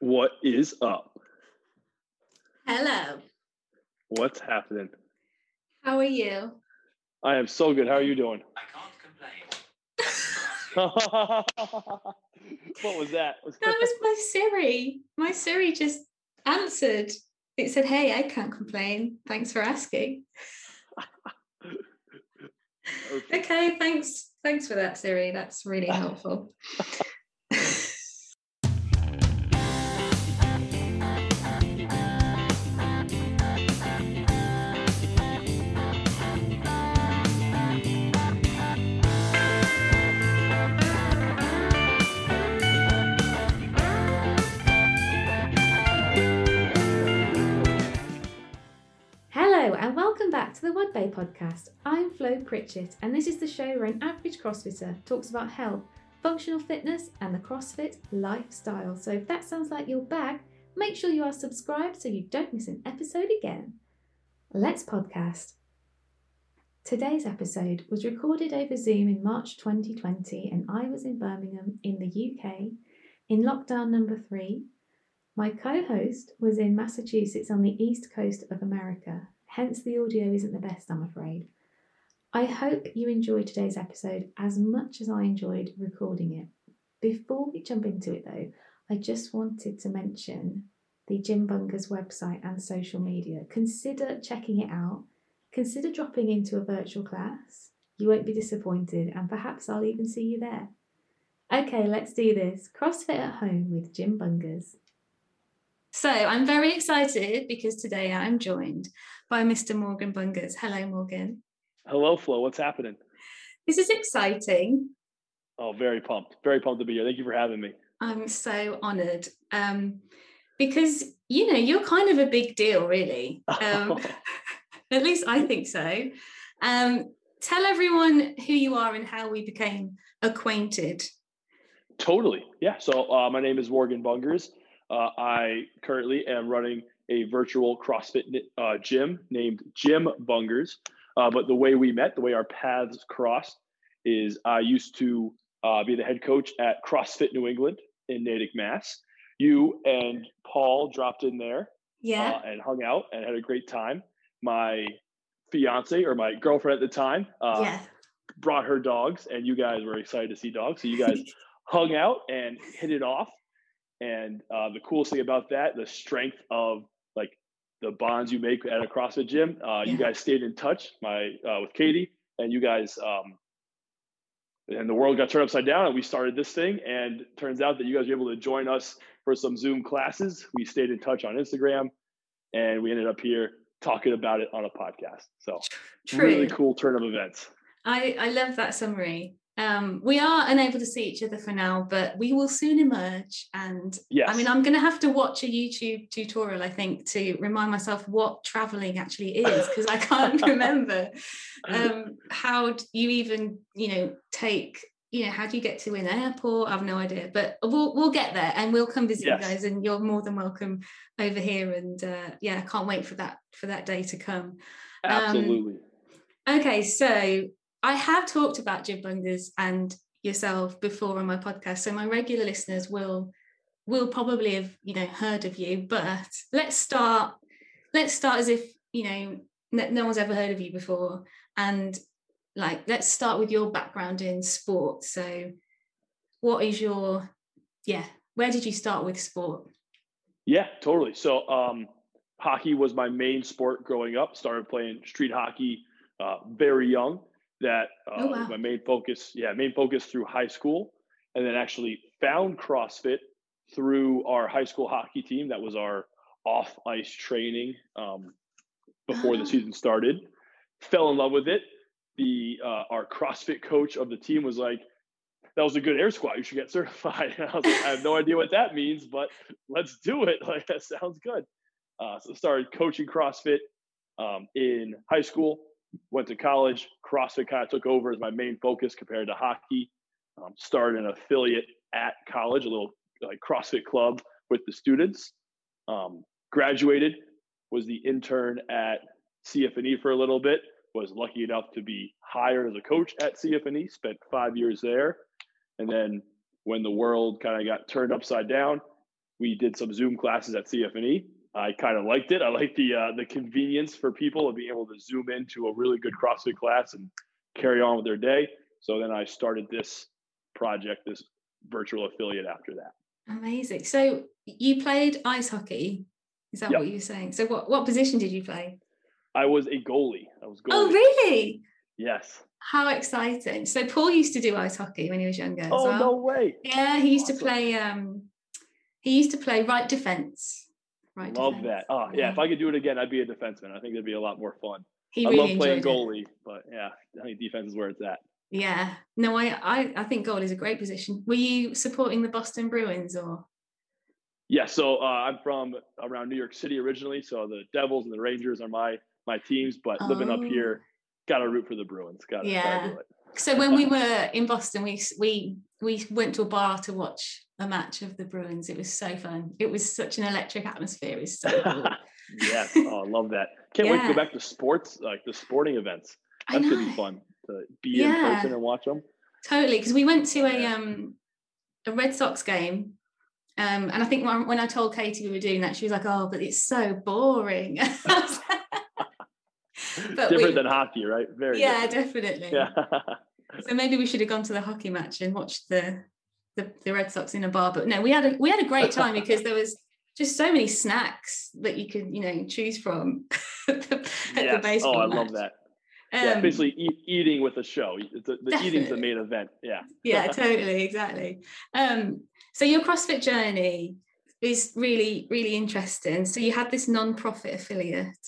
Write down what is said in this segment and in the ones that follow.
What is up? Hello. What's happening? How are you? I am so good. How are you doing? I can't complain. what was that? That was my Siri. My Siri just answered. It said, Hey, I can't complain. Thanks for asking. Okay. Okay, thanks. Thanks for that, Siri. That's really helpful. Hello, and welcome back to the Wad Bay podcast. I'm Flo Pritchett, and this is the show where an average CrossFitter talks about health, functional fitness, and the CrossFit lifestyle. So if that sounds like your bag, make sure you are subscribed so you don't miss an episode again. Let's podcast. Today's episode was recorded over Zoom in March 2020, and I was in Birmingham in the UK in lockdown number three. My co host was in Massachusetts on the east coast of America, hence, the audio isn't the best, I'm afraid. I hope you enjoyed today's episode as much as I enjoyed recording it. Before we jump into it, though, I just wanted to mention the Gym Bungers website and social media. Consider checking it out. Consider dropping into a virtual class. You won't be disappointed, and perhaps I'll even see you there. Okay, let's do this. CrossFit at home with Gym Bungers. So I'm very excited because today I'm joined by Mr. Morgan Bungers. Hello, Morgan. Hello, Flo. What's happening? This is exciting. Oh, very pumped. Very pumped to be here. Thank you for having me. I'm so honoured um, because you know you're kind of a big deal, really. Um, at least I think so. Um, tell everyone who you are and how we became acquainted. totally. Yeah. So, uh, my name is Morgan Bungers. Uh, I currently am running a virtual CrossFit uh, gym named Gym Bungers. Uh, but the way we met, the way our paths crossed, is I used to uh, be the head coach at CrossFit New England in Natick, Mass. You and Paul dropped in there Yeah. uh, and hung out and had a great time. My fiance or my girlfriend at the time uh, yeah. brought her dogs, and you guys were excited to see dogs. So you guys hung out and hit it off. And uh, the coolest thing about that, the strength of like the bonds you make at a CrossFit gym. Uh, You guys stayed in touch, my uh, with Katie, and you guys. Um, and the world got turned upside down, and we started this thing. And turns out that you guys were able to join us for some Zoom classes. We stayed in touch on Instagram, and we ended up here talking about it on a podcast. So True. really cool turn of events. I, I love that summary. Um, we are unable to see each other for now, but we will soon emerge. And Yes. I mean, I'm going to have to watch a YouTube tutorial, I think, to remind myself what traveling actually is, because I can't remember um, how you even, you know, take, you know, how do you get to an airport? I have no idea, but we'll we'll get there and we'll come visit Yes. you guys, and you're more than welcome over here. And uh, yeah, I can't wait for that for that day to come. Absolutely. Okay, so I have talked about Gym Bungers and yourself before on my podcast, so my regular listeners will will probably have you know heard of you. But let's start. Let's start as if you know no, no one's ever heard of you before, and like let's start with your background in sport. So, what is your yeah? Where did you start with sport? Yeah, totally. So, um, hockey was my main sport growing up. Started playing street hockey uh, very young. That uh, Oh, was wow. my main focus. Yeah, main focus through high school, and then actually found CrossFit through our high school hockey team. That was our off ice training um, before the season started. Fell in love with it. The uh, our CrossFit coach of the team was like, "That was a good air squat. You should get certified." And I was like, "I have no idea what that means, but let's do it. Like that sounds good." Uh, so started coaching CrossFit um, in high school. Went to college. CrossFit kind of took over as my main focus compared to hockey. Um, started an affiliate at college, a little like CrossFit club with the students. Um, graduated, was the intern at CFNE for a little bit. Was lucky enough to be hired as a coach at CFNE. Spent five years there, and then when the world kind of got turned upside down, we did some Zoom classes at CFNE. I kind of liked it. I like the uh, the convenience for people of being able to zoom into a really good CrossFit class and carry on with their day. So then I started this project, this virtual affiliate after that. Amazing. So you played ice hockey. Is that Yep. what you were saying? So what, what position did you play? I was a goalie. I was goalie. Oh, really? Yes. How exciting. So Paul used to do ice hockey when he was younger Oh well. no way! Yeah, he used to play um he used to play right defense. Right Love defense. that. Oh yeah. If I could do it again, I'd be a defenseman. I think it'd be a lot more fun. he I really love playing enjoyed it. goalie, but yeah, I think defense is where it's at. Yeah. No, I, I I think goal is a great position. Were you supporting the Boston Bruins or Yeah, so uh, I'm from around New York City originally, so the Devils and the Rangers are my my teams. But living up Oh. here, gotta root for the Bruins. Gotta, Yeah. gotta do it. So when we were in Boston, we we we went to a bar to watch a match of the Bruins. It was so fun. It was such an electric atmosphere. It was so cool. yes, oh, I love that. Can't wait to go back to sports, like the sporting events. That's gonna be fun to be in person and watch them. Totally, because we went to a um a Red Sox game, um, and I think when, when I told Katie we were doing that, she was like, "Oh, but it's so boring." But Different we- than hockey, right? Very. yeah, different. definitely. Yeah. So maybe we should have gone to the hockey match and watched the, the the Red Sox in a bar. But no, we had a we had a great time because there was just so many snacks that you could you know choose from at the, at the baseball Oh, I match. love that. yeah, Um, basically eat, eating with a show. The, the eating's the main event. Yeah. yeah totally exactly um so your crossfit journey is really really interesting so you had this non-profit affiliate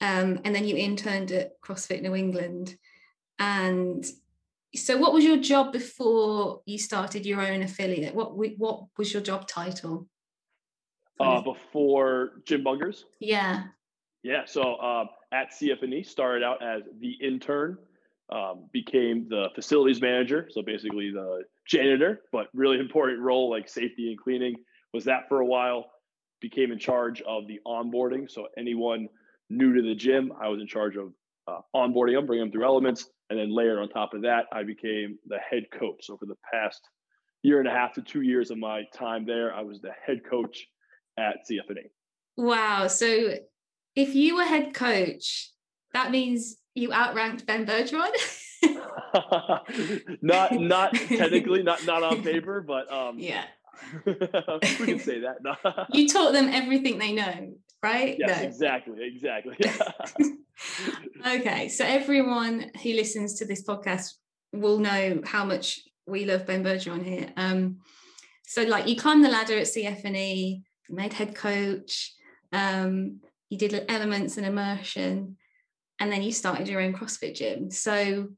um and then you interned at crossfit new england and so what was your job before you started your own affiliate what what was your job title Uh, before Gym Bungers. yeah Yeah, so um, at CFNE, started out as the intern, um, became the facilities manager, so basically the janitor, but really important role like safety and cleaning. Was that for a while. Became in charge of the onboarding, so anyone new to the gym, I was in charge of uh, onboarding them, bringing them through elements, and then layered on top of that, I became the head coach. So for the past year and a half to two years of my time there, I was the head coach at CFNE. wow. So if you were head coach that means you outranked ben bergeron? Not not technically not not on paper but um yeah. we can say that? You taught them everything they know, right? yes No. exactly exactly Okay, so everyone who listens to this podcast will know how much we love Ben Bergeron here. Um, so, like, you climbed the ladder at CFNE, you made head coach, um, you did elements and immersion, and then you started your own CrossFit gym. So,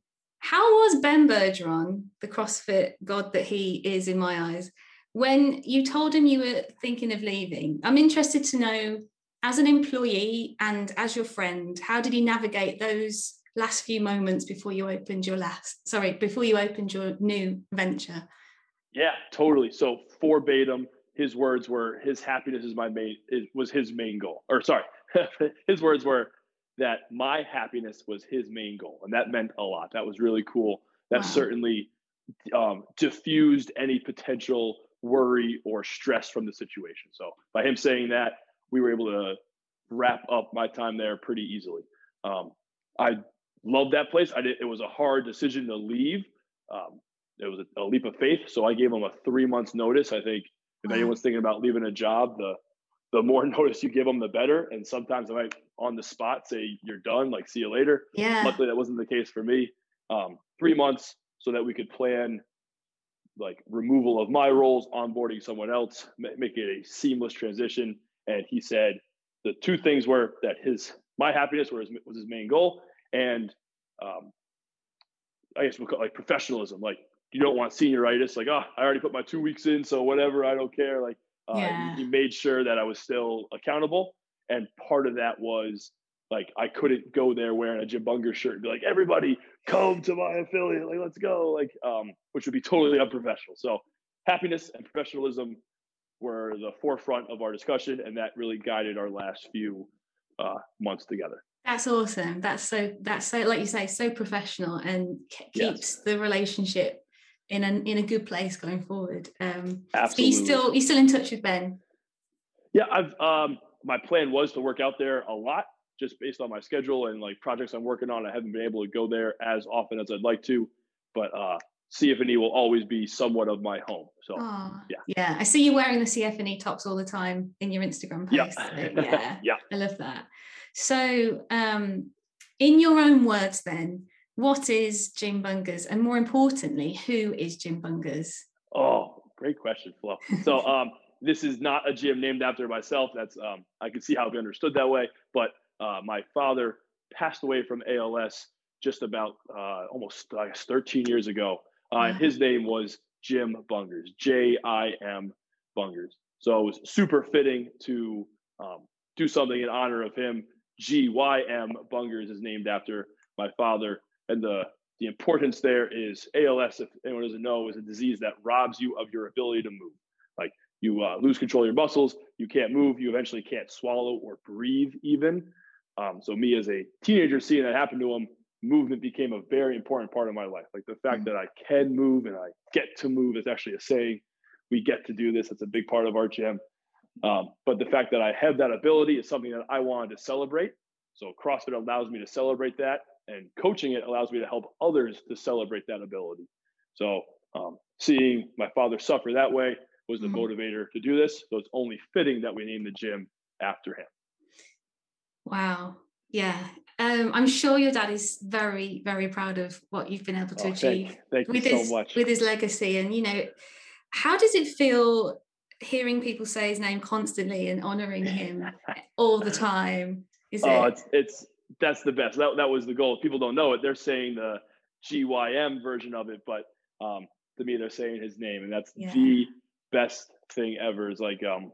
how was Ben Bergeron, the CrossFit god that he is in my eyes, when you told him you were thinking of leaving? I'm interested to know as an employee and as your friend, how did he navigate those last few moments before you opened your last, sorry, before you opened your new venture? yeah totally so verbatim his words were his happiness is my main is, was his main goal or sorry his words were that my happiness was his main goal and that meant a lot that was really cool that Wow. certainly um, diffused any potential worry or stress from the situation so by him saying that we were able to wrap up my time there pretty easily. Um, i loved that place. I did it was a hard decision to leave. Um, it was a, a leap of faith so i gave them a three months notice. I think if anyone's thinking about leaving a job the the more notice you give them the better. And sometimes i might on the spot say you're done like see you later. Yeah. luckily that wasn't the case for me. Um, three months so that we could plan like removal of my roles onboarding someone else make it a seamless transition and he said the two things were that his my happiness was, was his main goal and um, i guess we'll call it like professionalism like you don't want senioritis like oh i already put my two weeks in so whatever i don't care like uh, he- he made sure that i was still accountable and part of that was like I couldn't go there wearing a Gym Bunger shirt and be like, everybody come to my affiliate, like let's go, like um, which would be totally unprofessional. So happiness and professionalism were the forefront of our discussion, and that really guided our last few uh, months together. That's awesome. That's so, that's so, like you say, so professional and ke- Yes. keeps the relationship in a, in a good place going forward. Um, so you still, you still in touch with Ben? Yeah, I've um, my plan was to work out there a lot, just based on my schedule and like projects I'm working on. I haven't been able to go there as often as I'd like to, but uh, CFNE will always be somewhat of my home. So Oh, yeah. yeah. I see you wearing the CFNE tops all the time in your Instagram yeah, posts. so yeah, yeah. I love that. So, um, in your own words, then, what is Gym Bungers, and more importantly, who is Jim Bungers? Oh, great question, Flo. So um, this is not a gym named after myself. That's um, I can see how it be understood that way. But uh, my father passed away from ALS just about uh, almost I guess 13 years ago. Uh, and his name was Jim Bungers, J I M Bungers. So it was super fitting to um, do something in honor of him. G Y M Bungers is named after my father, and the the importance there is ALS. If anyone doesn't know, is a disease that robs you of your ability to move. Like you uh, lose control of your muscles, you can't move, you eventually can't swallow or breathe even. Um, so me as a teenager seeing that happen to him, movement became a very important part of my life. Like the fact Mhm. that I can move and I get to move is actually a saying. We get to do this. It's a big part of our gym. Um, but the fact that I have that ability is something that I wanted to celebrate. So CrossFit allows me to celebrate that, and coaching it allows me to help others to celebrate that ability. So um, seeing my father suffer that way was the Mhm. motivator to do this. So it's only fitting that we name the gym after him. Wow. Yeah. Um, I'm sure your dad is very, very proud of what you've been able to Oh, achieve thank, thank you with so his much. with his legacy. And you know, how does it feel hearing people say his name constantly and honoring him all the time? Is Oh, it? it's it's that's the best. That that was the goal. If people don't know it, they're saying the GYM version of it, but um, to me, they're saying his name, and that's Yeah. the best thing ever. Is like um,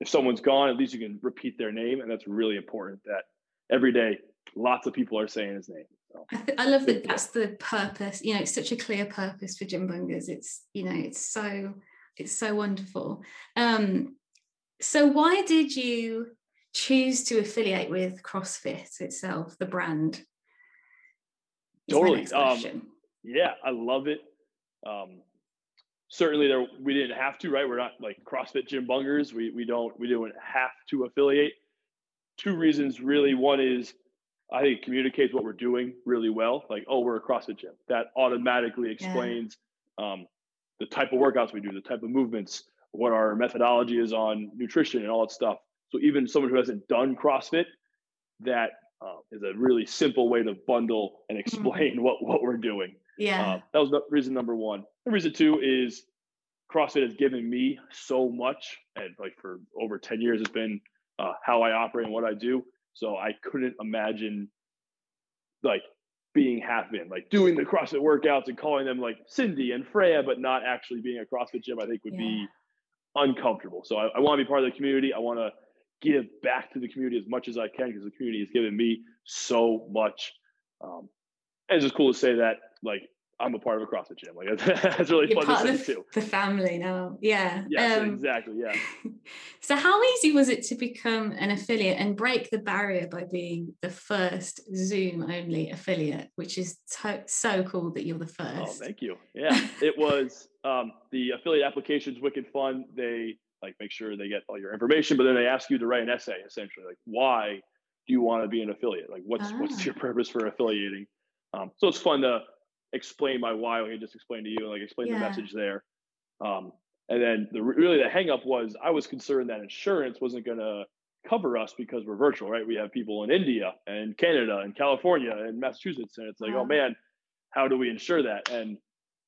if someone's gone, at least you can repeat their name, and that's really important. That every day, lots of people are saying his name. So, I, th- I love that that's the purpose. You know, it's such a clear purpose for Gym Bungers. It's you know, it's so it's so wonderful. Um, so why did you choose to affiliate with CrossFit itself, the brand? Totally. Um, yeah, I love it. Um, certainly, there we didn't have to, right? We're not like CrossFit Gym Bungers. We we don't we don't have to affiliate. Two reasons, really. One is I think it communicates what we're doing really well. Like, oh, we're a CrossFit gym. That automatically explains um, the type of workouts we do, the type of movements, what our methodology is on nutrition and all that stuff. So even someone who hasn't done CrossFit, that uh, is a really simple way to bundle and explain what what we're doing. yeah. Uh, that was the reason number one. The reason two is CrossFit has given me so much, and like for over ten years, it's been uh, how I operate and what I do. So I couldn't imagine like being half in, like doing the CrossFit workouts and calling them like Cindy and Freya, but not actually being a CrossFit gym. I think would be uncomfortable. So I, I want to be part of the community. I want to give back to the community as much as I can because the community has given me so much. Um, and it's just cool to say that like I'm a part of a CrossFit gym. Like that's really You're fun to of too. the family now. Yeah. Yes, Um, exactly. Yeah. so how easy was it to become an affiliate and break the barrier by being the first Zoom only affiliate, which is to- so cool that you're the first. Oh, thank you. Yeah, it was um, the affiliate application's wicked fun. They like make sure they get all your information, but then they ask you to write an essay essentially, like why do you want to be an affiliate? Like what's Ah. what's your purpose for affiliating? Um, so it's fun to explain my why. I can just explain to you, like explain Yeah. the message there. Um, and then the really the hang up was I was concerned that insurance wasn't going to cover us because we're virtual, right? We have people in India and Canada and California and Massachusetts, and it's like, Wow. oh man, how do we insure that? And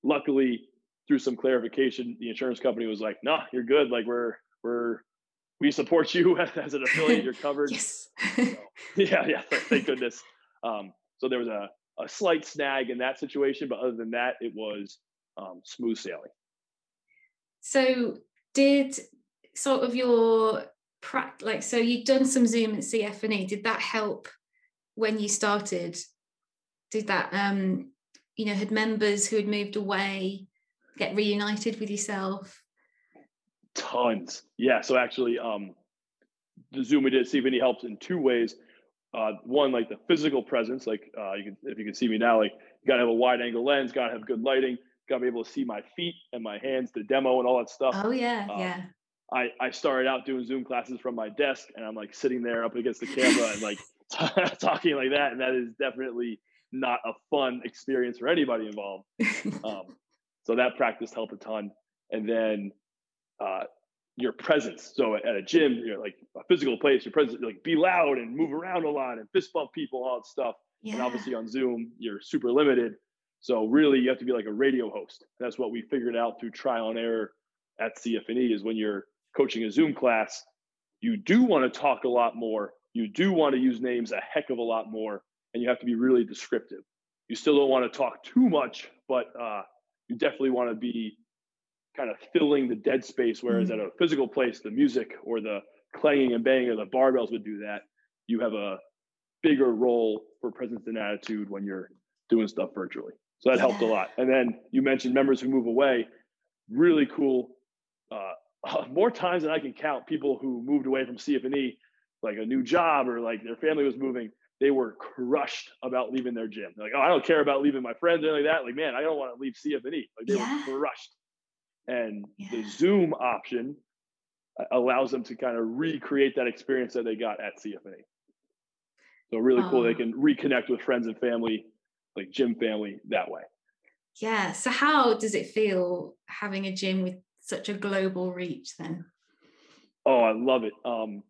luckily, through some clarification, the insurance company was like, "Nah, you're good. Like we're we're we support you as an affiliate. You're covered." yes. yeah, yeah. Thank goodness. Um, so there was a a slight snag in that situation, but other than that, it was um, smooth sailing. so did sort of your like so you'd done some Zoom at CFNE. Did that help when you started? Did that um you know had members who had moved away get reunited with yourself? Tons. Yeah. So actually, um, the Zoom we did at CFNE helps in two ways. Uh, one, like the physical presence, like uh, you can, if you can see me now, like you gotta have a wide angle lens, gotta have good lighting, gotta be able to see my feet and my hands, the demo and all that stuff. Oh yeah, Um, yeah. I, I started out doing Zoom classes from my desk and I'm like sitting there up against the camera and like talking like that. And that is definitely not a fun experience for anybody involved. Um, so that practice helped a ton. And then uh, your presence. So at a gym, you're like a physical place, your presence, like be loud and move around a lot and fist bump people, all that stuff. yeah. And obviously on Zoom, you're super limited. So really, you have to be like a radio host. That's what we figured out through trial and error at CFNE is when you're coaching a Zoom class, you do want to talk a lot more. You do want to use names a heck of a lot more, and you have to be really descriptive. You still don't want to talk too much, but uh, you definitely want to be kind of filling the dead space. Whereas at a physical place, the music or the clanging and banging of the barbells would do that. You have a bigger role for presence and attitude when you're doing stuff virtually. So that helped a lot. And then you mentioned members who move away. Really cool. Uh, more times than I can count, people who moved away from CFNE, like a new job or like their family was moving, they were crushed about leaving their gym. They're like, oh, I don't care about leaving my friends or anything like that. Like, man, I don't want to leave CFNE. Like they Yeah. were crushed. And the Zoom option uh, allows them to kind of recreate that experience that they got at CFA. So really cool. They Oh. can reconnect with friends and family, like gym family, that way. Yeah. So how does it feel having a gym with such a global reach then? Oh, I love it. Um,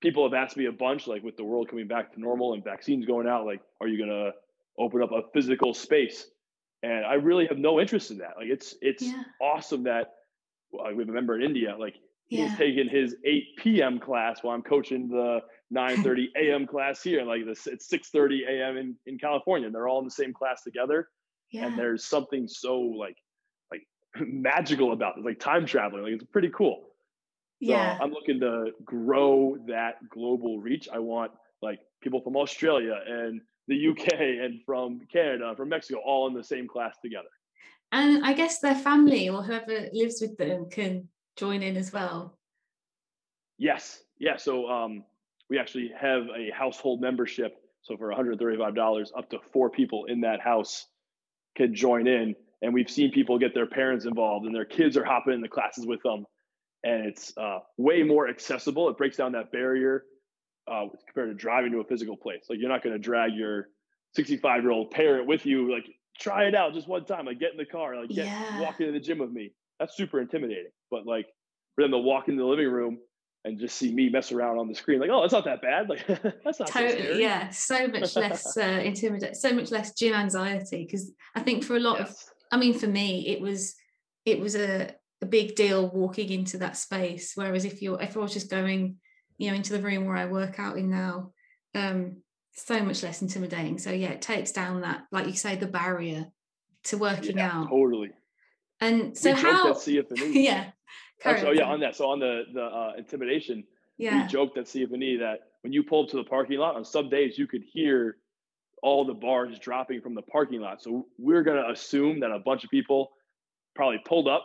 people have asked me a bunch, like with the world coming back to normal and vaccines going out, like, are you gonna open up a physical space? And I really have no interest in that. Like, it's it's Yeah. awesome that uh, we have a member in India. Like, he's Yeah. taking his 8 p.m. class while I'm coaching the 9:30 a.m. class here. Like, this it's 6:30 a.m. in in California. And they're all in the same class together Yeah. and there's something so like like magical about it like time traveling like it's pretty cool so yeah. i'm looking to grow that global reach i want like people from australia and the uk and from canada from mexico all in the same class together. And I guess their family or whoever lives with them can join in as well. yes yeah so um we actually have a household membership so for $135 up to four people in that house can join in. And we've seen people get their parents involved and their kids are hopping in the classes with them. And it's uh, way more accessible. It breaks down that barrier uh, compared to driving to a physical place like you're not going to drag your 65 year old parent with you like try it out just one time like get in the car like get Yeah. walk into the gym with me that's super intimidating but like for them to walk into the living room and just see me mess around on the screen like oh that's not that bad like that's not so Totally, scary. yeah. So much less uh, intimidating, so much less gym anxiety. Because I think for a lot of I mean, for me, it was it was a, a big deal walking into that space. Whereas if you're if I was just going, you know, into the room where I work out in now, um, so much less intimidating. So yeah, it takes down that, like you say, the barrier to working Yeah, out. totally And so we how? joked at CFNE. yeah. Actually, oh, yeah, on that. So on the the uh, intimidation, yeah. we joked at CFNE that when you pull up to the parking lot, on some days you could hear all the bars dropping from the parking lot. So we're gonna assume that a bunch of people probably pulled up,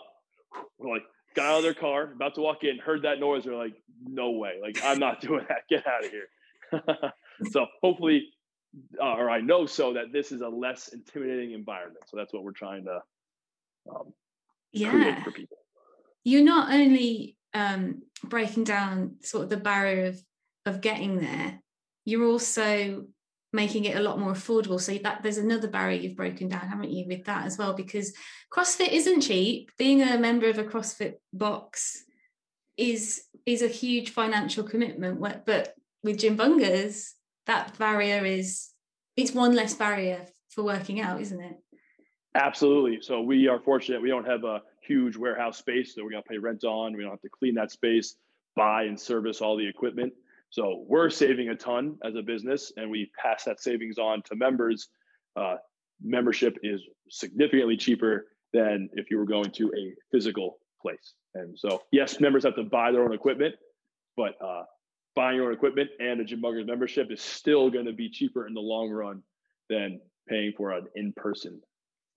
were like got out of their car, about to walk in, heard that noise, they're like, no way, like I'm not doing that. Get out of here. so hopefully, uh, or I know so that this is a less intimidating environment. So that's what we're trying to um, yeah. create for people. you're not only um, breaking down sort of the barrier of of getting there, you're also making it a lot more affordable. So that there's another barrier you've broken down, haven't you, with that as well? Because CrossFit isn't cheap. Being a member of a CrossFit box is is a huge financial commitment. But with Gym Bungers, that barrier is it's one less barrier for working out, isn't it? Absolutely. So we are fortunate. We don't have a huge warehouse space that we're going to pay rent on. We don't have to clean that space, buy and service all the equipment. So we're saving a ton as a business, and we pass that savings on to members. Uh, membership is significantly cheaper than if you were going to a physical place. And so, yes, members have to buy their own equipment, but uh, buying your own equipment and a Bungers membership is still going to be cheaper in the long run than paying for an in-person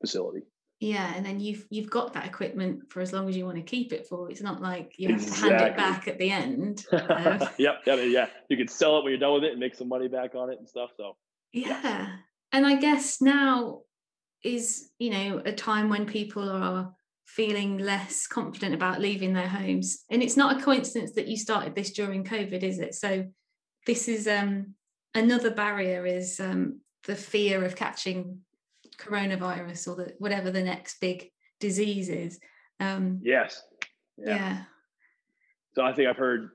facility. Yeah, and then you've you've got that equipment for as long as you want to keep it for. It's not like you have to hand it back at the end. Um, yep, yeah, yeah. You can sell it when you're done with it and make some money back on it and stuff. So yeah. And I guess now is, you know, a time when people are feeling less confident about leaving their homes. And it's not a coincidence that you started this during COVID, is it? So this is um, another barrier is um, the fear of catching coronavirus or the, whatever the next big disease is. Um, yes. yeah. yeah. So I think I've heard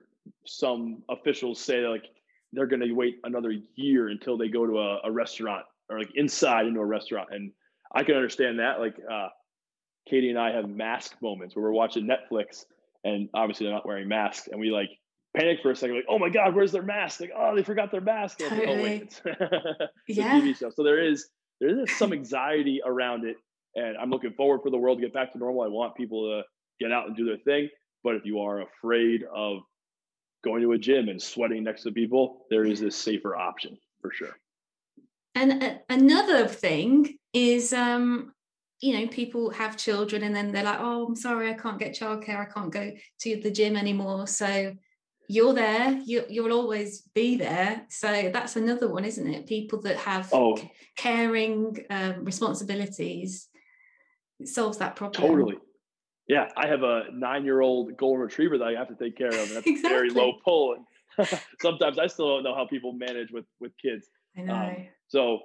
some officials say that, like they're going to wait another year until they go to a, a, restaurant or like inside into a restaurant. And I can understand that. Like uh, Katie and I have mask moments where we're watching Netflix and obviously they're not wearing masks and we like panic for a second, like, oh my God, where's their mask? Like, oh, they forgot their mask. Totally. Like, oh, wait, yeah. TV show. So there is there is some anxiety around it. And I'm looking forward for the world to get back to normal. I want people to get out and do their thing. But if you are afraid of going to a gym and sweating next to people, there is this safer option for sure. And uh, another thing is, um, you know, people have children and then they're like, oh, I'm sorry, I can't get childcare. I can't go to the gym anymore. So you're there, you, you'll always be there. So that's another one, isn't it? People that have oh. caring um, responsibilities it solves that problem. Totally yeah, I have a nine-year-old golden retriever that I have to take care of, and that's exactly. very low pull. And sometimes I still don't know how people manage with with kids. I know. Um, so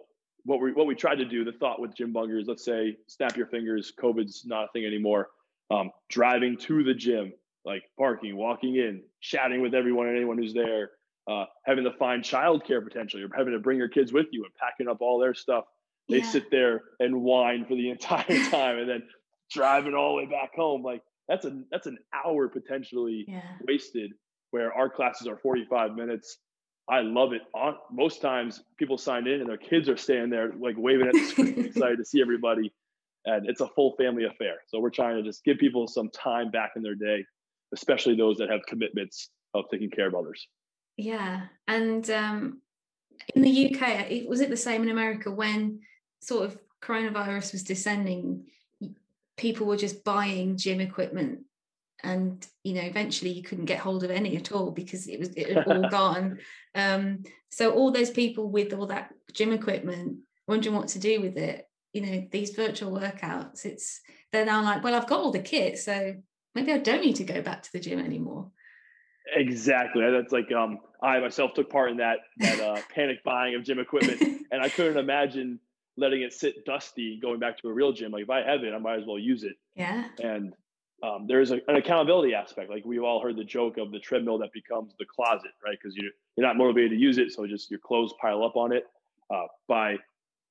what we what we tried to do, the thought with gym bungers, let's say snap your fingers, COVID's not a thing anymore. Um, driving to the gym, like parking, walking in, chatting with everyone and anyone who's there, uh, having to find childcare potentially, or having to bring your kids with you and packing up all their stuff. They yeah. sit there and whine for the entire time, and then driving all the way back home. Like that's a that's an hour potentially yeah. wasted where our classes are 45 minutes. I love it. Most times people sign in and their kids are standing there like waving at the screen, excited to see everybody. And it's a full family affair. So we're trying to just give people some time back in their day, especially those that have commitments of taking care of others. Yeah. And um, in the UK, was it the same in America when sort of coronavirus was descending? people were just buying gym equipment and you know eventually you couldn't get hold of any at all because it was it had all gone um, so all those people with all that gym equipment wondering what to do with it you know these virtual workouts it's they're now like well i've got all the kit so maybe i don't need to go back to the gym anymore exactly that's like um i myself took part in that that uh, panic buying of gym equipment and i couldn't imagine letting it sit dusty going back to a real gym. Like if I have it, I might as well use it. Yeah. And um, there's a, an accountability aspect. Like we've all heard the joke of the treadmill that becomes the closet, right? Because you, you're not motivated to use it. So just your clothes pile up on it. Uh, by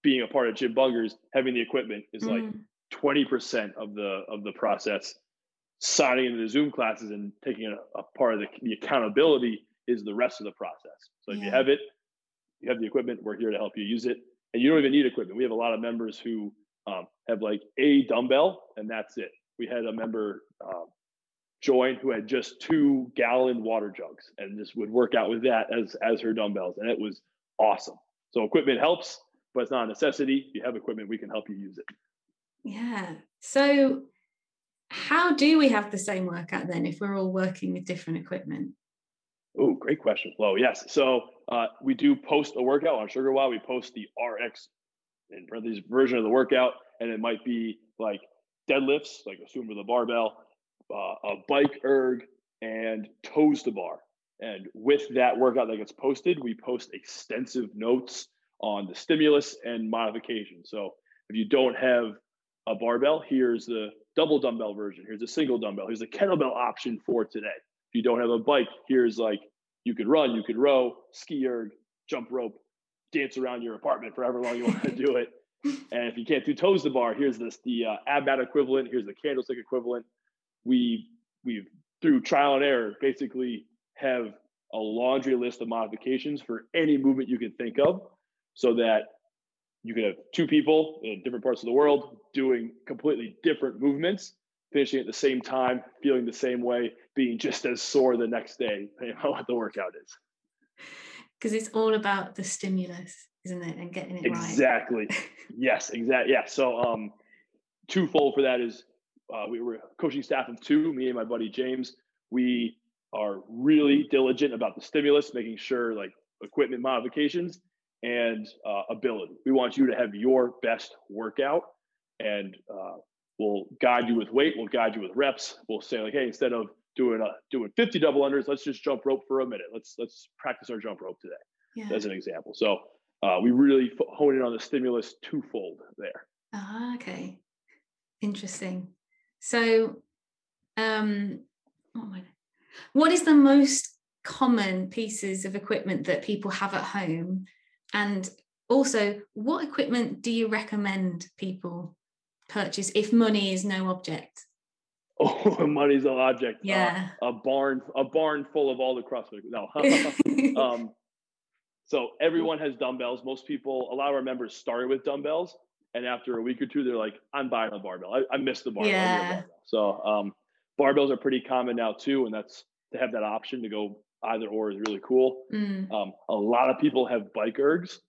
being a part of Gym Bungers, having the equipment is mm. like 20% of the of the process. Signing into the Zoom classes and taking a, a part of the, the, accountability is the rest of the process. So if yeah. you have it, you have the equipment, we're here to help you use it and you don't even need equipment. We have a lot of members who um, have like a dumbbell and that's it. We had a member um, join who had just two gallon water jugs and just would work out with that as as her dumbbells, and it was awesome. So equipment helps, but it's not a necessity. If you have equipment, we can help you use it. Yeah. So how do we have the same workout then if we're all working with different equipment? Oh, great question, Flo. Yes. So uh, we do post a workout on SugarWOD. We post the RX in parentheses version of the workout, and it might be like deadlifts, like assume with a barbell, uh, a bike erg, and toes to bar. And with that workout that gets posted, we post extensive notes on the stimulus and modification. So if you don't have a barbell, here's the double dumbbell version. Here's a single dumbbell. Here's a kettlebell option for today If you don't have a bike, here's like you could run, you could row, ski erg, jump rope, dance around your apartment for however long you want to do it. And if you can't do toes to bar, here's this the uh, ab mat equivalent. Here's the candlestick equivalent. We we've through trial and error basically have a laundry list of modifications for any movement you can think of, so that you can have two people in different parts of the world doing completely different movements finishing at the same time, feeling the same way, being just as sore the next day, depending on what the workout is. Because it's all about the stimulus, isn't it? And getting it right. exactly. right. yes, exactly. Yeah. So um twofold for that is uh, we were coaching staff of two, me and my buddy James. We are really diligent about the stimulus, making sure like equipment modifications and uh, ability. We want you to have your best workout and uh, we'll guide you with weight, we'll guide you with reps. We'll say like, hey, instead of doing a doing 50 double unders, let's just jump rope for a minute. Let's let's practice our jump rope today, Yeah. as an example. So uh, we really hone in on the stimulus twofold there. Ah, okay. Interesting. So, um, am what is the most common pieces of equipment that people have at home? And also, what equipment do you recommend people purchase if money is no object? Oh, money's no object. Uh, Yeah. a barn, a barn full of all the CrossFit. No. um, so everyone has dumbbells. Most people, a lot of our members started with dumbbells, and after a week or two, they're like, "I'm buying a barbell. I, I missed the barbell." I need a Yeah. barbell." So um, barbells are pretty common now too, and that's to have that option to go either or is really cool. Mm, Um, a lot of people have bike ergs.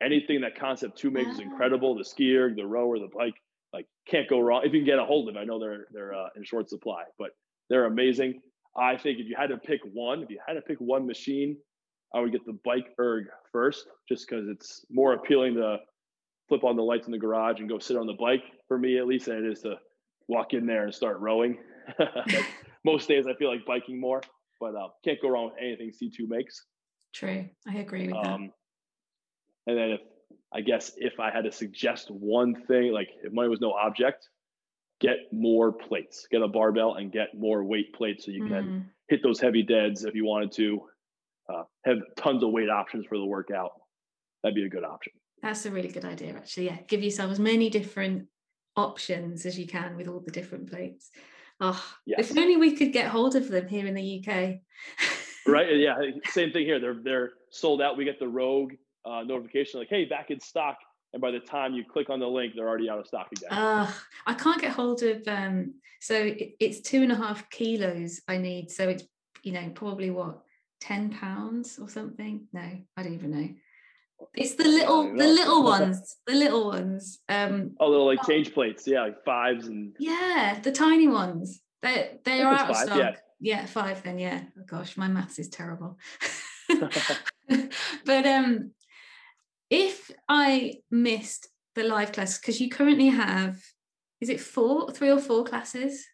Anything that Concept Two makes is Ah. incredible. The ski erg, the rower, the bike, like can't go wrong. If you can get a hold of it, I know they're they're uh, in short supply, but they're amazing. I think if you had to pick one, if you had to pick one machine, I would get the bike erg first, just because it's more appealing to flip on the lights in the garage and go sit on the bike for me at least than it is to walk in there and start rowing. Most days I feel like biking more, but uh, can't go wrong with anything C2 makes. true. I agree with that. Um, and then if I guess if I had to suggest one thing, like if money was no object, get more plates, get a barbell and get more weight plates so you can Mm, hit those heavy deads if you wanted to. Uh, have tons of weight options for the workout. That'd be a good option. that's a really good idea, actually. Yeah. Give yourself as many different options as you can with all the different plates. Oh, Yes. if only we could get hold of them here in the UK. Right? Yeah. Same thing here. They're they're sold out. We get the Rogue uh, notification like, hey, back in stock. And by the time you click on the link, they're already out of stock again. Uh, I can't get hold of um so it, it's two and a half kilos I need. So it's you know, probably what, 10 pounds or something? No, I don't even know. It's the little the little ones, the little ones. Um oh, little like change plates. Yeah, like fives and yeah, the tiny ones. They they are out of stock. yeah. yeah, five then, yeah. Oh gosh, my maths is terrible. but um if I missed the live class, because you currently have is it four, three or four classes?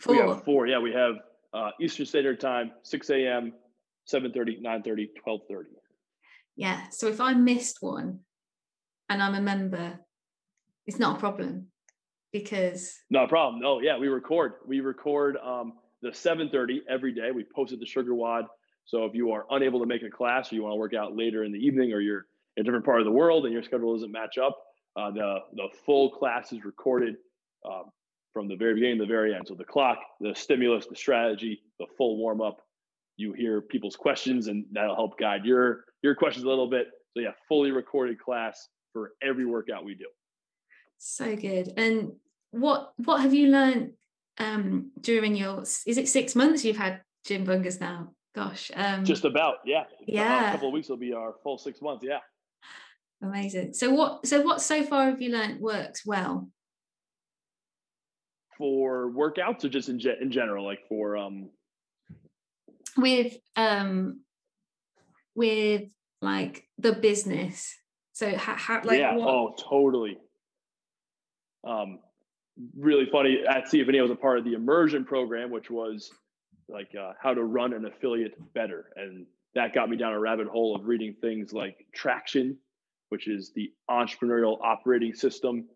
Four. We have four. Yeah, we have uh, Eastern Standard Time, 6 a.m., 7.30, 9.30, 12.30. Yeah. So if I missed one and I'm a member, it's not a problem because No problem. No, yeah, we record. We record um, the 7.30 every day. We post it to SugarWOD. So if you are unable to make a class or you want to work out later in the evening or you're in a different part of the world and your schedule doesn't match up, uh, the, the full class is recorded um, from the very beginning to the very end. So the clock, the stimulus, the strategy, the full warm up. You hear people's questions, and that'll help guide your your questions a little bit. So yeah, fully recorded class for every workout we do. so good. And what what have you learned um during your is it six months you've had Gym bungers now? Gosh. Um Just about, yeah. Yeah. a couple of weeks will be our full six months. Yeah. amazing. So what so what so far have you learned works well? For workouts or just in ge- in general, like for um with um with like the business so how, how like yeah, what oh totally. Um really funny at CFNE was a part of the immersion program, which was like uh, how to run an affiliate better. And that got me down a rabbit hole of reading things like Traction, which is the entrepreneurial operating system,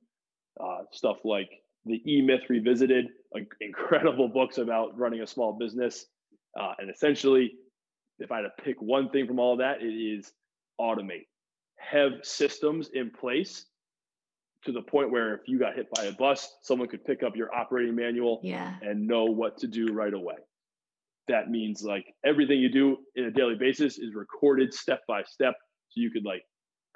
uh, stuff like the E Myth Revisited, like incredible books about running a small business. Uh, and essentially, if I had to pick one thing from all of that, it is automate, have systems in place to the point where if you got hit by a bus, someone could pick up your operating manual yeah and know what to do right away. That means like everything you do in a daily basis is recorded step by step. So you could like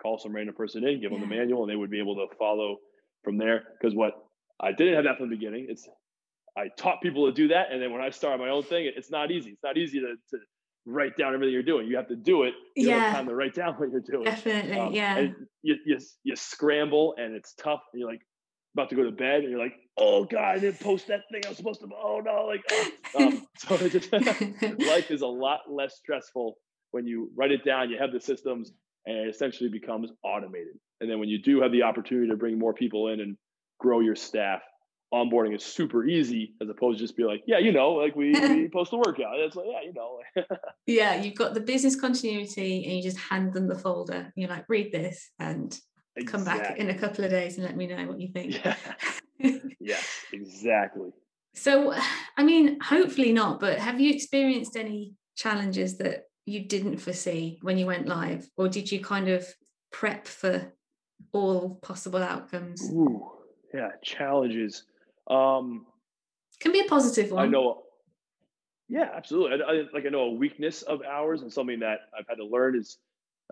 call some random person in, give them the manual, and they would be able to follow from there. Because what I didn't have that from the beginning. It's I taught people to do that, and then when I started my own thing, it's not easy. It's not easy to, to write down everything you're doing. You have to do it. You don't have Yeah. time to write down what you're doing. definitely Um, yeah you, you you scramble and it's tough. And you're like about to go to bed and you're like, oh god, I didn't post that thing I was supposed to. Oh no, like oh. um, so just life is a lot less stressful when you write it down. You have the systems and it essentially becomes automated. And then when you do have the opportunity to bring more people in and grow your staff, onboarding is super easy as opposed to just be like, yeah, you know, like we, we post a workout. It's like, yeah, you know. yeah, you've got the business continuity and you just hand them the folder. And you're like, read this and come back in a couple of days and let me know what you think. Yeah. yes, exactly. So, I mean, hopefully not, but have you experienced any challenges that you didn't foresee when you went live? Or did you kind of prep for all possible outcomes? Ooh, yeah, challenges. Um, Can be a positive one. I know. Yeah, absolutely. I, I, like I know a weakness of ours and something that I've had to learn is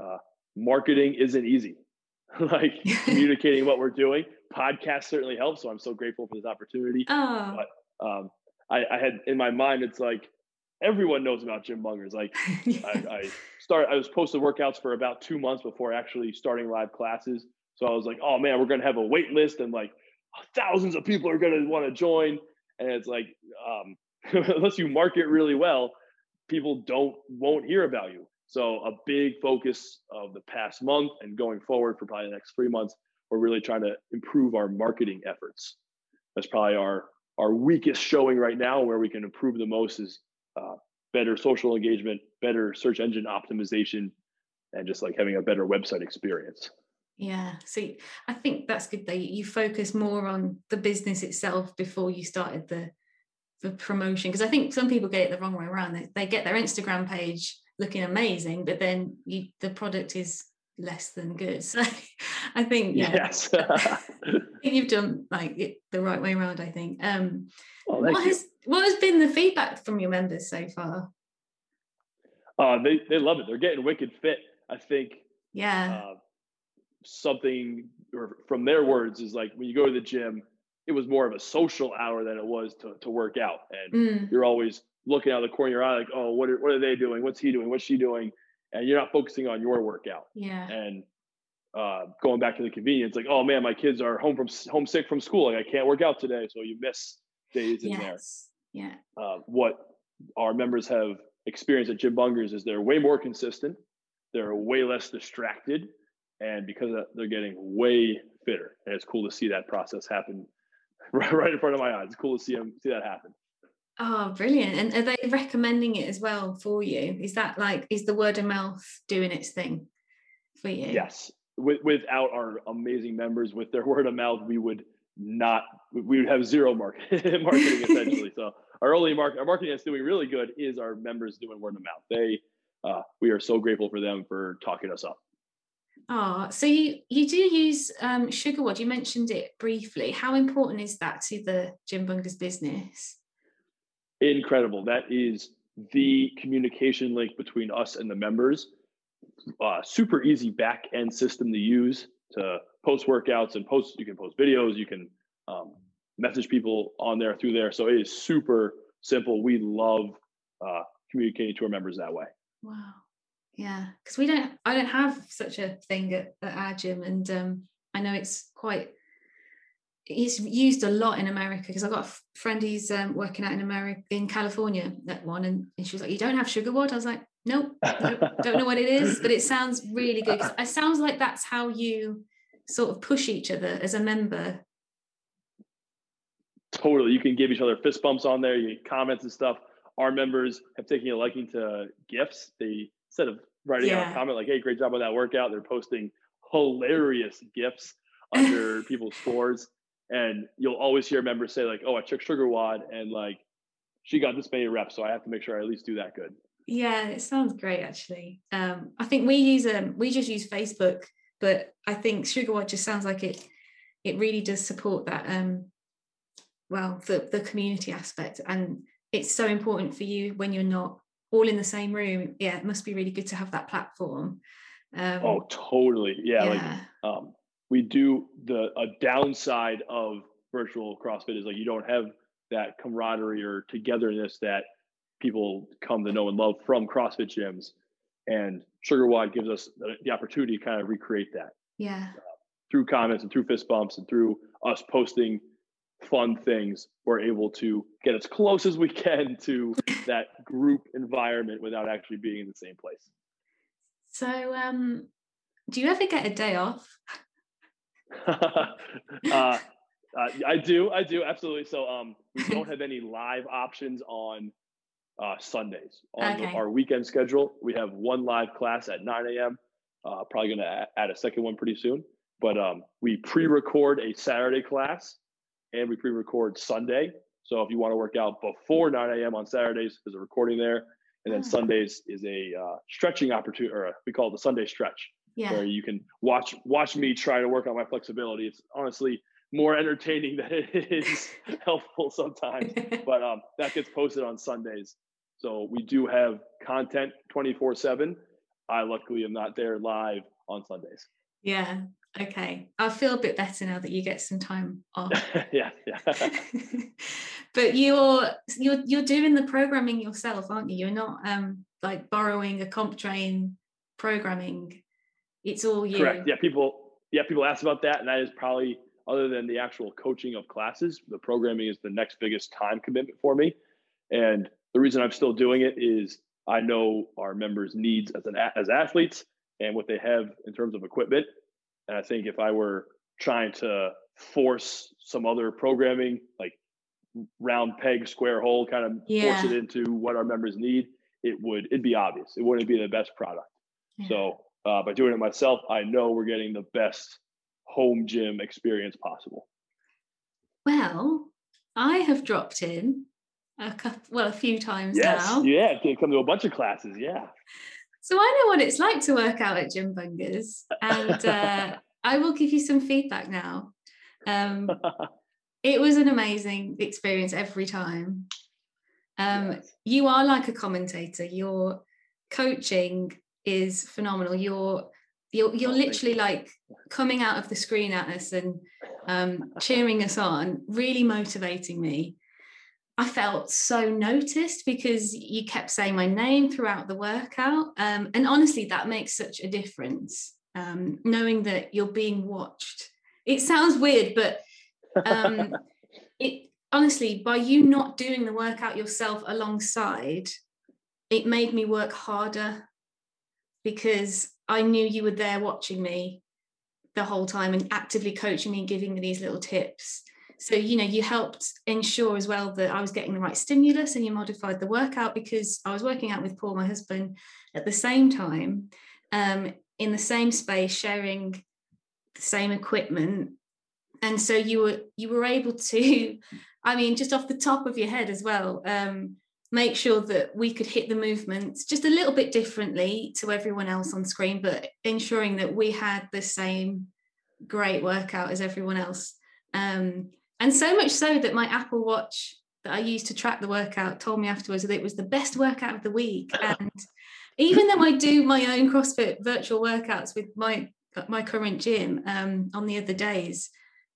uh, marketing isn't easy. like communicating what we're doing. Podcast certainly helps, so I'm so grateful for this opportunity. Oh. But um, I, I had in my mind, it's like everyone knows about Gym Bungers. Like I, I start, I was posting workouts for about two months before actually starting live classes. So I was like, oh man, we're gonna have a wait list and like thousands of people are going to want to join. And it's like, um, unless you market really well, people don't won't hear about you. So a big focus of the past month and going forward for probably the next three months, we're really trying to improve our marketing efforts. That's probably our our weakest showing right now. Where we can improve the most is uh, better social engagement, better search engine optimization, and just like having a better website experience. Yeah. So I think that's good that you focus more on the business itself before you started the the promotion. Because I think some people get it the wrong way around. They, they get their Instagram page looking amazing, but then you, the product is less than good. So I think yeah, yes. I think you've done like it the right way around. I think. Um, oh, what you. has what has been the feedback from your members so far? Uh, they they love it. They're getting wicked fit. I think. Yeah. Uh, something or from their words is like when you go to the gym it was more of a social hour than it was to, to work out. And Mm. you're always looking out of the corner of your eye like oh what are, what are they doing? What's he doing? What's she doing? And you're not focusing on your workout. Yeah. and uh, going back to the convenience like oh man my kids are home from homesick from school. Like i can't work out today. So you miss days in there. Yes. Yeah. uh, what our members have experienced at Gym Bungers is they're way more consistent, they're way less distracted, and because they're getting way fitter. And it's cool to see that process happen right, right in front of my eyes. It's cool to see them see that happen. Oh, brilliant. And are they recommending it as well for you? Is that like, is the word of mouth doing its thing for you? Yes, with, without our amazing members, with their word of mouth, we would not. We would have zero market, marketing essentially. so our only market, our marketing that's doing really good is our members doing word of mouth. They, uh, we are so grateful for them for talking us up. Oh, so you you do use um, SugarWOD. You mentioned it briefly. How important is that to the Gym Bungers business? incredible. That is the communication link between us and the members. Uh, super easy back end system to use to post workouts and post. You can post videos. You can um, message people on there through there. So it is super simple. We love uh, communicating to our members that way. Wow. Yeah, because we don't. I don't have such a thing at, at our gym, and um, I know it's quite. It's used a lot in America because I've got a friend who's um, working out in America, in California, that one, and, and she was like, "You don't have SugarWOD?" I was like, "Nope, nope, don't know what it is, but it sounds really good." It sounds like that's how you sort of push each other as a member. Totally. You can give each other fist bumps on there. You comments and stuff. Our members have taken a liking to gifts. They instead of writing out a comment like, "Hey, great job on that workout," they're posting hilarious gifts under people's scores. And you'll always hear members say like, "Oh, I took SugarWOD and like she got this many reps, so I have to make sure I at least do that good." Yeah, it sounds great actually. Um, I think we use um we just use Facebook, but I think SugarWOD just sounds like it it really does support that um well the the community aspect and it's so important for you when you're not all in the same room. Yeah, it must be really good to have that platform. Um, Oh, totally. Yeah, like yeah. um, we do the a downside of virtual CrossFit is like you don't have that camaraderie or togetherness that people come to know and love from CrossFit gyms. And SugarWOD gives us the, the opportunity to kind of recreate that yeah. through comments and through fist bumps and through us posting fun things. We're able to get as close as we can to that group environment without actually being in the same place. So um do you ever get a day off? uh, Uh, I do, I do, absolutely. So um, we don't have any live options on uh, Sundays. On Okay. the, our weekend schedule, we have one live class at 9 a.m. Uh, probably going to add a second one pretty soon. But um, we pre-record a Saturday class, and we pre-record Sunday. So if you want to work out before 9 a.m. on Saturdays, there's a recording there, and then. Sundays is a uh, stretching opportunity, or a, we call it the Sunday stretch Yeah. where you can watch watch me try to work on my flexibility. It's honestly more entertaining than it is helpful sometimes. But um, that gets posted on Sundays, so we do have content twenty four seven. I luckily am not there live on Sundays. yeah. Okay. I feel a bit better now that you get some time off. yeah, yeah, but you're you're you're doing the programming yourself, aren't you? You're not um like borrowing a CompTrain programming. It's all you. correct. Yeah, people yeah people ask about that, and that is probably other than the actual coaching of classes, the programming is the next biggest time commitment for me. And the reason I'm still doing it is I know our members' needs as an as athletes and what they have in terms of equipment. And I think if I were trying to force some other programming, like round peg, square hole, kind of Yeah. force it into what our members need, it would it'd be obvious. It wouldn't be the best product. Yeah. So uh, by doing it myself, I know we're getting the best home gym experience possible. Well, I have dropped in a couple, well, a few times Yes, now. yeah, come to a bunch of classes. Yeah, So I know what it's like to work out at Gym Bungers, and uh, I will give you some feedback now. Um, it was an amazing experience every time. Um, Yes. You are like a commentator. Your coaching is phenomenal. You're you're, you're Oh, literally like coming out of the screen at us and um, cheering us on, really motivating me. I felt so noticed because you kept saying my name throughout the workout. Um, and honestly, that makes such a difference. Um, knowing that you're being watched. It sounds weird, but um, it honestly, by you not doing the workout yourself alongside, it made me work harder because I knew you were there watching me the whole time and actively coaching me and giving me these little tips. So, you know, you helped ensure as well that I was getting the right stimulus and you modified the workout because I was working out with Paul, my husband, at the same time, um, in the same space, sharing the same equipment. And so you were you were able to, I mean, just off the top of your head as well, um, make sure that we could hit the movements just a little bit differently to everyone else on screen, but ensuring that we had the same great workout as everyone else. Um, and so much so that my Apple Watch that I used to track the workout told me afterwards that it was the best workout of the week. And even though I do my own CrossFit virtual workouts with my my current gym um, on the other days,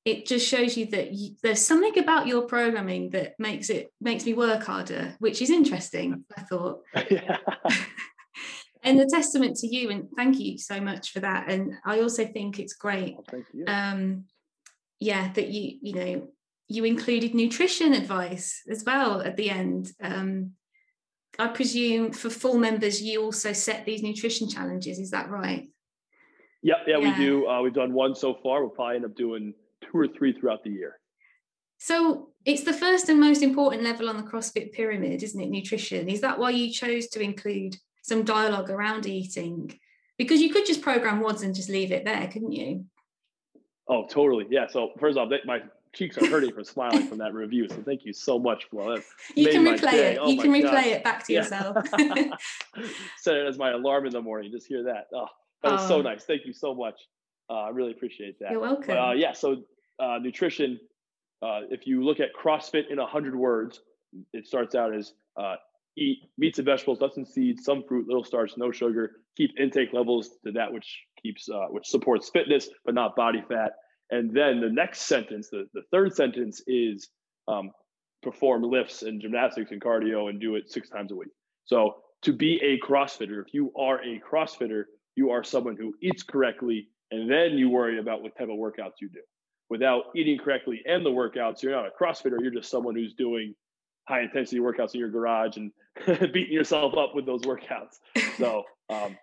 it just shows you that you, there's something about your programming that makes it makes me work harder, which is interesting. I thought, yeah. and a testament to you, and thank you so much for that. And I also think it's great you. um yeah that you you know you included nutrition advice as well at the end um i presume for full members you also set these nutrition challenges is that right yeah, yeah, we do. Uh, we've done one so far. We'll probably end up doing two or three throughout the year. so it's the first and most important level on the crossfit pyramid isn't it nutrition is that why you chose to include some dialogue around eating because you could just program WODs and just leave it there couldn't you Oh, totally. Yeah. So first off, that, my cheeks are hurting from smiling from that review. So thank you so much for that. you can replay it Oh you can replay God. it back to Yeah. yourself Set it as my alarm in the morning. Just hear that. Oh, that was so Oh. nice. Thank you so much. Uh, I really appreciate that. you're welcome But, uh, yeah. So uh, nutrition. Uh, if you look at CrossFit in a hundred words, it starts out as uh, eat meats and vegetables, nuts and seeds, some fruit, little starch, no sugar. Keep intake levels to that which keeps uh, which supports fitness but not body fat. And then the next sentence, the, the third sentence is um, perform lifts and gymnastics and cardio and do it six times a week. So to be a CrossFitter, if you are a CrossFitter, you are someone who eats correctly, and then you worry about what type of workouts you do. Without eating correctly and the workouts, you're not a CrossFitter. You're just someone who's doing high intensity workouts in your garage and beating yourself up with those workouts. So um,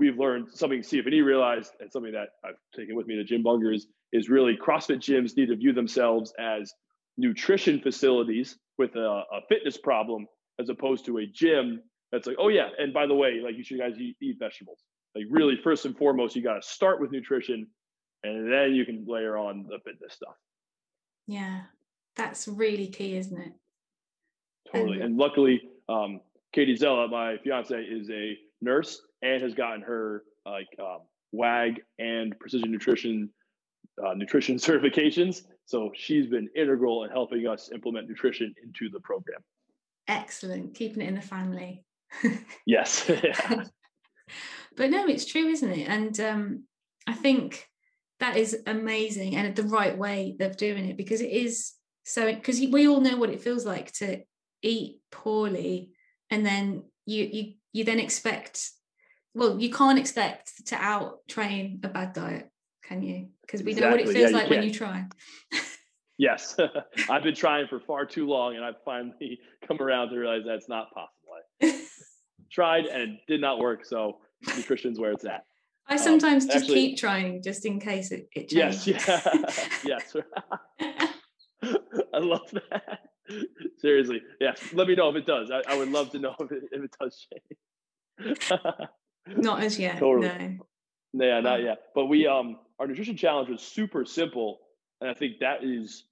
we've learned something CFNE realized and something that I've taken with me to Gym Bungers is really CrossFit gyms need to view themselves as nutrition facilities with a, a fitness problem as opposed to a gym that's like, oh yeah, and by the way, like you should guys eat, eat vegetables. Like really, first and foremost, you got to start with nutrition, and then you can layer on the fitness stuff. Yeah, that's really key, isn't it? Totally. And- And luckily, um, Katie Zella, my fiance, is a nurse and has gotten her like um, WAG and precision nutrition uh, nutrition certifications. So she's been integral in helping us implement nutrition into the program. Excellent, keeping it in the family. Yes. Yeah. but no, it's true, isn't it? And um, I think that is amazing and the right way of doing it because it is so because we all know what it feels like to eat poorly and then you you you then expect well you can't expect to out train a bad diet can you because we know what it feels Yeah, you like when you try yes. I've been trying for far too long, and I've finally come around to realize that's not possible. I tried and it did not work. So nutrition's where it's at. i sometimes just Um, actually- keep trying just in case it, it Yes. Yeah. yes. I love that. Seriously. yes. Let me know if it does. I, I would love to know if it, if it does change. Not as yet Totally. no yeah, not Oh. yet. But we um our nutrition challenge was super simple. And I think that is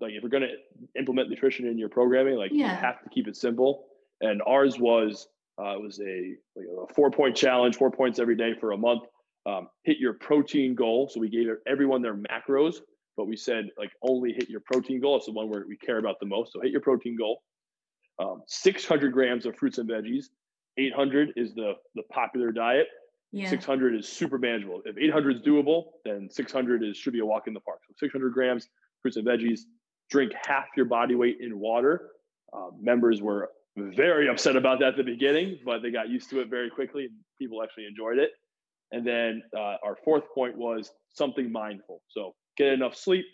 like if you're gonna implement nutrition in your programming, like you Yeah. have to keep it simple. And ours was uh, it was a like a four point challenge, four points every day for a month. Um, hit your protein goal. So we gave everyone their macros, but we said like only hit your protein goal. It's the one where we care about the most. So hit your protein goal. Um, 600 grams of fruits and veggies. 800 is the the popular diet. yeah 600 is super manageable. If 800 is doable, then 600 is should be a walk in the park. So 600 grams fruits and veggies. Drink half your body weight in water. Uh, members were very upset about that at the beginning, but they got used to it very quickly, and people actually enjoyed it. And then uh, our fourth point was something mindful. So get enough sleep,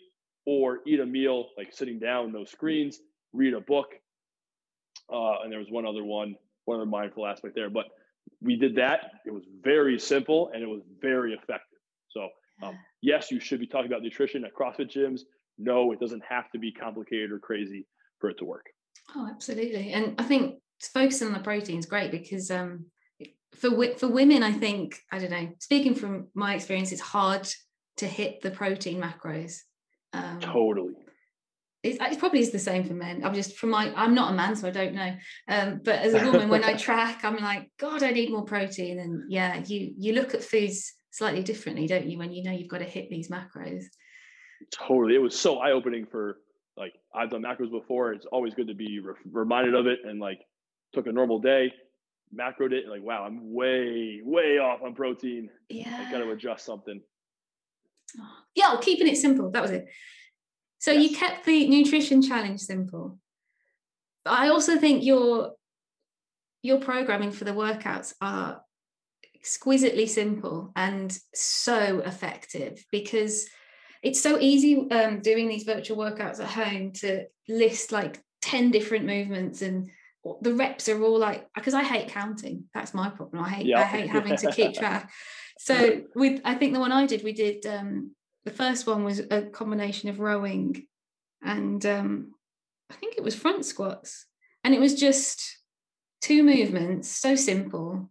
or eat a meal like sitting down, no screens, read a book. Uh, and there was one other one, one other mindful aspect there, but we did that. It was very simple and it was very effective. So, um, yes, you should be talking about nutrition at CrossFit gyms. No, it doesn't have to be complicated or crazy for it to work. Oh, absolutely. And I think focusing on the protein is great because um, for for women, I think I don't know. Speaking from my experience, it's hard to hit the protein macros. Um, Totally. It, it probably is the same for men. I'm just from my I'm not a man, so I don't know. Um, but as a woman, when I track, I'm like, God, I need more protein. And yeah, you you look at foods slightly differently, don't you? When you know you've got to hit these macros. Totally. It was so eye opening for like, I've done macros before. It's always good to be re- reminded of it and like took a normal day, macroed it, and like, wow, I'm way, way off on protein. Yeah. I got to adjust something. yeah, keeping it simple. That was it. So you kept the nutrition challenge simple. But I also think your your programming for the workouts are exquisitely simple and so effective because it's so easy um, doing these virtual workouts at home to list like 10 different movements and the reps are all like because I hate counting. That's my problem. I hate I hate having to keep track. So with I think the one I did, we did um the first one was a combination of rowing and um I think it was front squats. And it was just two movements, so simple.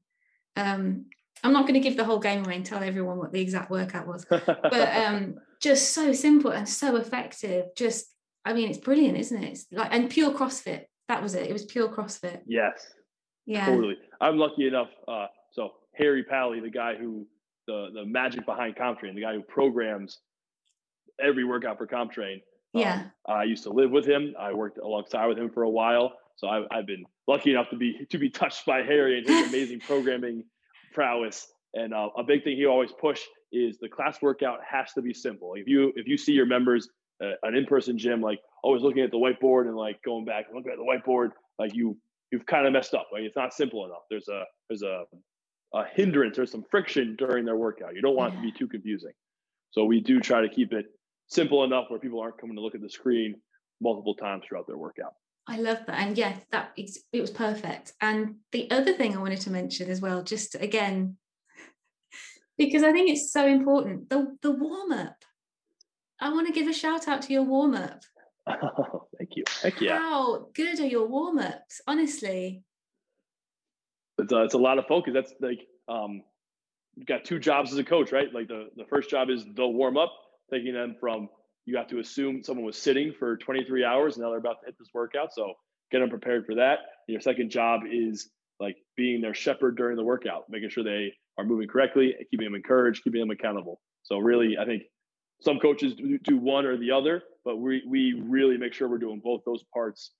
Um I'm not going to give the whole game away and tell everyone what the exact workout was, but um just so simple and so effective. Just I mean it's brilliant, isn't it? It's like and pure CrossFit. That was it. It was pure CrossFit. yes. Yeah. Totally. I'm lucky enough. Uh, so Harry Pally, the guy who the the magic behind CompTrain, the guy who programs every workout for CompTrain. um, Yeah. I used to live with him. I worked alongside with him for a while, so I've, I've been lucky enough to be to be touched by Harry and his amazing programming prowess. And uh, a big thing he always push is the class workout has to be simple. If you if you see your members uh, an in person gym like always looking at the whiteboard and like going back and looking at the whiteboard, like you you've kind of messed up. Like it's not simple enough. There's a there's a a hindrance or some friction during their workout. You don't want it to be too confusing. So we do try to keep it simple enough where people aren't coming to look at the screen multiple times throughout their workout. I love that. And yes, that it was perfect. And the other thing I wanted to mention as well, just again, because I think it's so important. The the warm up. I want to give a shout out to your warm up. Oh, thank you. Heck yeah. How good are your warm ups? Honestly, It's a, it's a lot of focus. That's like um, you've got two jobs as a coach, right? Like the the first job is the warm up, taking them from you have to assume someone was sitting for 23 hours and now they're about to hit this workout. So get them prepared for that. Your second job is like being their shepherd during the workout, making sure they are moving correctly, keeping them encouraged, keeping them accountable. So really, I think some coaches do one or the other, but we we really make sure we're doing both those parts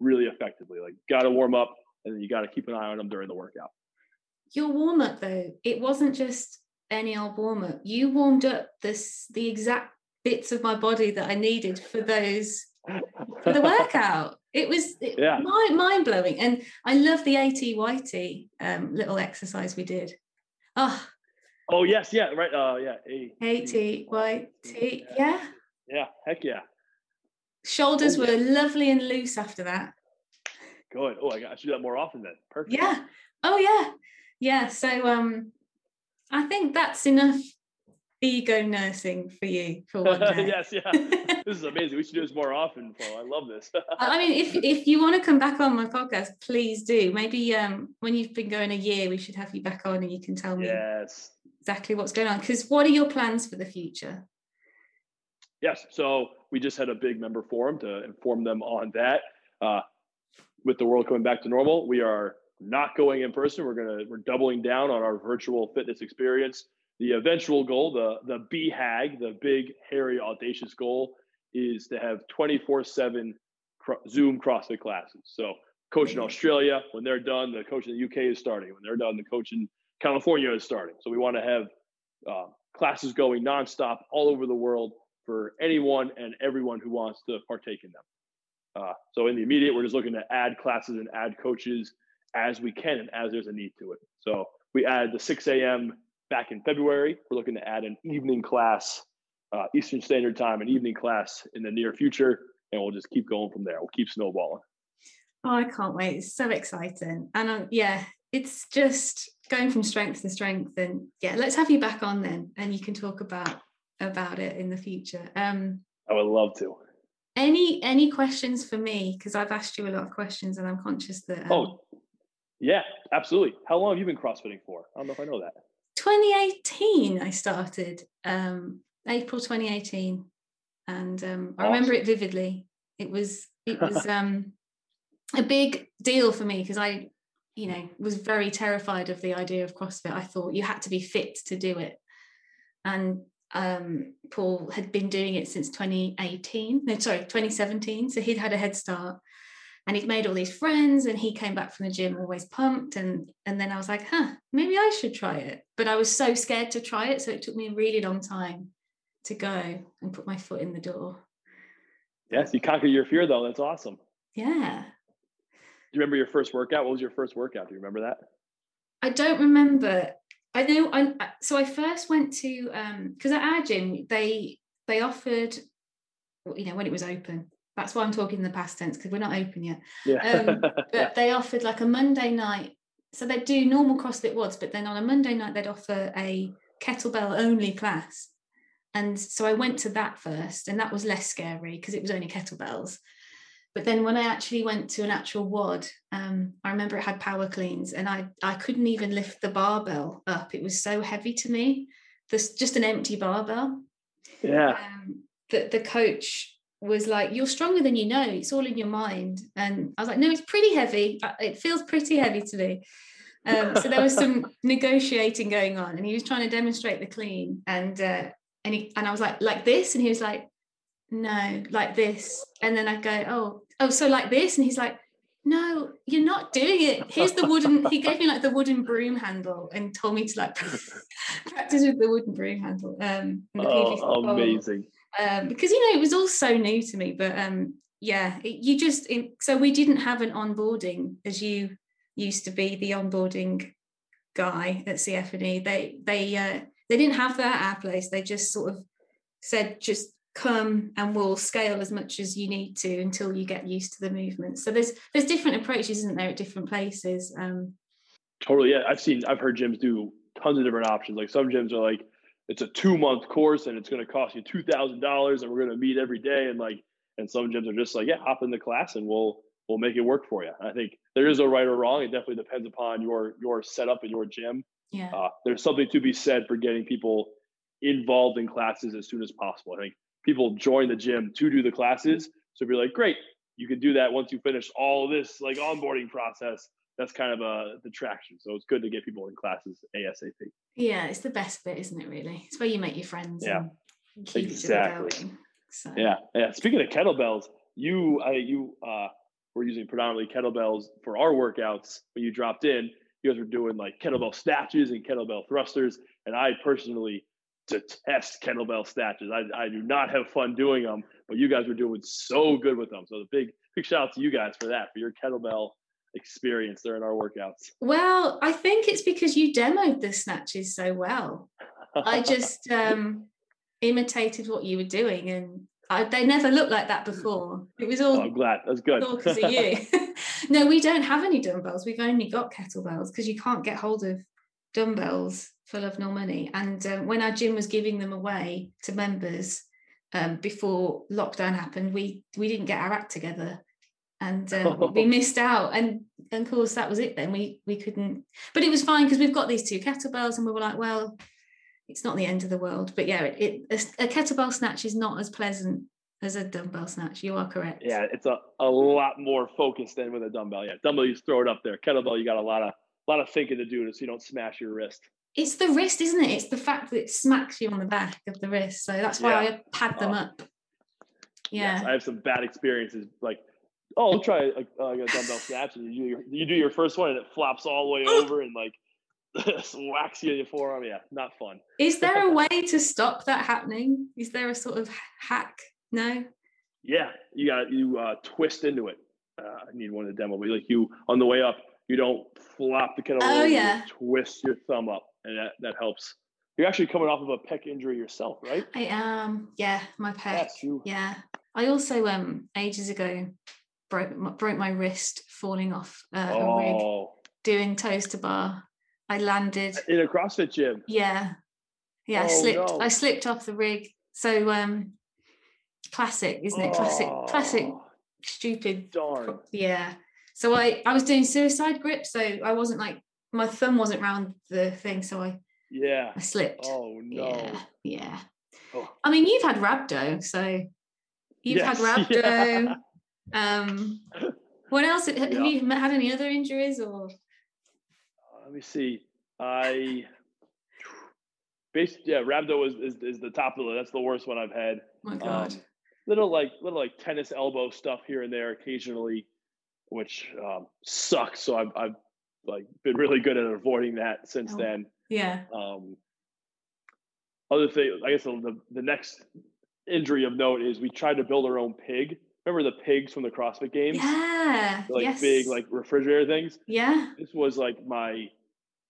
really effectively. Like got to warm up, and then you got to keep an eye on them during the workout. your warm up though, it wasn't just any old warm up. You warmed up this the exact bits of my body that I needed for those for the workout. It was it, Yeah. mind mind blowing, and I love the ATYT um, little exercise we did. Oh, oh yes, yeah, right. Uh, yeah, ATYT, yeah. yeah, heck yeah, Shoulders Oh, were lovely and loose after that. Good. Oh, I got I should do that more often then. Perfect. Yeah. Oh yeah. Yeah. So um I think that's enough ego nursing for you for one day. yes, yeah. This is amazing. We should do this more often, Flo. I love this. I mean, if if you want to come back on my podcast, please do. Maybe um when you've been going a year, we should have you back on and you can tell me yes. exactly what's going on. Because what are your plans for the future? Yes. So we just had a big member forum to inform them on that. Uh, with the world coming back to normal, we are not going in person. We're gonna we're doubling down on our virtual fitness experience. The eventual goal, the the BHAG, the big, hairy, audacious goal, is to have 24/7 Zoom CrossFit classes. So, coach in Australia, when they're done, the coach in the UK is starting. When they're done, the coach in California is starting. So we want to have uh, classes going nonstop all over the world for anyone and everyone who wants to partake in them. Uh, so in the immediate, we're just looking to add classes and add coaches as we can and as there's a need to it. So we added the 6 a.m. back in February. We're looking to add an evening class, uh, Eastern Standard Time, an evening class in the near future, and we'll just keep going from there. We'll keep snowballing. Oh, I can't wait. It's so exciting. And um, yeah, it's just going from strength to strength. And yeah, let's have you back on then and you can talk about about it in the future. Um I would love to. Any any questions for me? Because I've asked you a lot of questions and I'm conscious that um, Oh, yeah, absolutely. How long have you been CrossFitting for? I don't know if I know that. 2018 I started. Um April 2018. And um I remember it vividly. It was it was um a big deal for me because I, you know, was very terrified of the idea of CrossFit. I thought you had to be fit to do it. And um, Paul had been doing it since 2018, no, sorry, 2017. So he'd had a head start and he'd made all these friends and he came back from the gym always pumped. And, and then I was like, huh, maybe I should try it. But I was so scared to try it. So it took me a really long time to go and put my foot in the door. Yes, you conquered your fear though. That's awesome. Yeah. Do you remember your first workout? What was your first workout? Do you remember that? I don't remember. I know. I so I first went to um because at our gym they they offered, you know, when it was open. That's why I'm talking in the past tense because we're not open yet. Yeah. Um, But they offered like a Monday night. So they'd do normal CrossFit WODs, but then on a Monday night they'd offer a kettlebell only class. And so I went to that first, and that was less scary because it was only kettlebells. But then when I actually went to an actual WOD, um, I remember it had power cleans, and I I couldn't even lift the barbell up. It was so heavy to me. This just an empty barbell. yeah. Um, that the coach was like, "You're stronger than you know. It's all in your mind." And I was like, "No, it's pretty heavy. It feels pretty heavy to me." Um, so there was some negotiating going on, and he was trying to demonstrate the clean, and uh, and he and I was like, "Like this," and he was like, "No, like this." And then I go, "Oh, oh, so like this?" And he's like, "No, you're not doing it. Here's the wooden." he gave me like the wooden broom handle and told me to like practice with the wooden broom handle. Um, and the PVC Oh, amazing. um, because you know it was all so new to me. But um, yeah, it, you just it, so we didn't have an onboarding as you used to be the onboarding guy at CFNE. They they uh, they didn't have that at our place. They just sort of said just come and we'll scale as much as you need to until you get used to the movement. So there's there's different approaches, isn't there, at different places. Um, Totally. Yeah. I've seen, I've heard gyms do tons of different options. Like some gyms are like, it's a two month course and it's going to cost you two thousand dollars, and we're going to meet every day. And like, and some gyms are just like, yeah, hop in the class and we'll we'll make it work for you. I think there is no right or wrong. It definitely depends upon your your setup and your gym. Yeah. Uh, there's something to be said for getting people involved in classes as soon as possible. I think people join the gym to do the classes. So if you're like, great, you can do that once you finish all this like onboarding process. That's kind of a detraction. So it's good to get people in classes ASAP. Yeah, it's the best bit, isn't it? Really, it's where you make your friends. Yeah. Exactly. going. So. Yeah, yeah. Speaking of kettlebells, you I you uh were using predominantly kettlebells for our workouts when you dropped in. You guys were doing like kettlebell snatches and kettlebell thrusters, and I personally detest kettlebell snatches. I, I do not have fun doing them, but you guys were doing so good with them. So the big big shout out to you guys for that for your kettlebell experience during our workouts. Well, I think it's because you demoed the snatches so well. I just um, imitated what you were doing, and I, they never looked like that before. It was all Oh, I'm glad. That's good. all because of you. no, we don't have any dumbbells. We've only got kettlebells because you can't get hold of dumbbells full of no money. And um, when our gym was giving them away to members um, before lockdown happened, we we didn't get our act together, and um, we missed out. And, and of course, that was it. Then we we couldn't. But it was fine because we've got these two kettlebells, and we were like, well, it's not the end of the world. But yeah, it, it a, a kettlebell snatch is not as pleasant as a dumbbell snatch. You are correct. yeah, it's a, a lot more focused than with a dumbbell. Yeah, dumbbell you throw it up there. Kettlebell you got a lot of lot of thinking to do so you don't smash your wrist. It's the wrist, isn't it? It's the fact that it smacks you on the back of the wrist. So that's why Yeah. I pad them Oh. up. Yeah. Yes, I have some bad experiences. Like, oh, I'll try like, uh, like a dumbbell snatch, and you do your, you do your first one, and it flops all the way over and like whacks you in your forearm. Yeah, not fun. Is there a way to stop that happening? Is there a sort of hack? No. Yeah, you got you uh, twist into it. Uh, I need one of the demo, but like you on the way up, you don't flop the kettlebell. Oh, over, you yeah. twist your thumb up, and that that helps. You're actually coming off of a pec injury yourself, right? I am. Yeah, my pec. Yeah. I also um ages ago broke my, broke my wrist falling off uh, a rig Oh, doing toes to bar. I landed. in a CrossFit gym. Yeah. Yeah, I Oh, slipped no. I slipped off the rig. So um classic, isn't it? Classic classic Oh, stupid Darn. yeah. So I I was doing suicide grip, so I wasn't like my thumb wasn't round the thing, so I Yeah. I slipped. Oh no. Yeah, yeah. Oh. I mean, you've had rhabdo, so you've Yes, had rhabdo. yeah. Um, what else? Have Yeah. you had any other injuries or? Let me see. I based yeah, rhabdo is, is is the top of the that's the worst one I've had. Oh my God. Um, little like little like tennis elbow stuff here and there occasionally, which um, sucks. So I've I've like been really good at avoiding that since Oh. then. yeah. Um, other thing, I guess the, the next injury of note is we tried to build our own pig. Remember the pigs from the CrossFit games? Yeah. Like yes. big like refrigerator things. Yeah. This was like my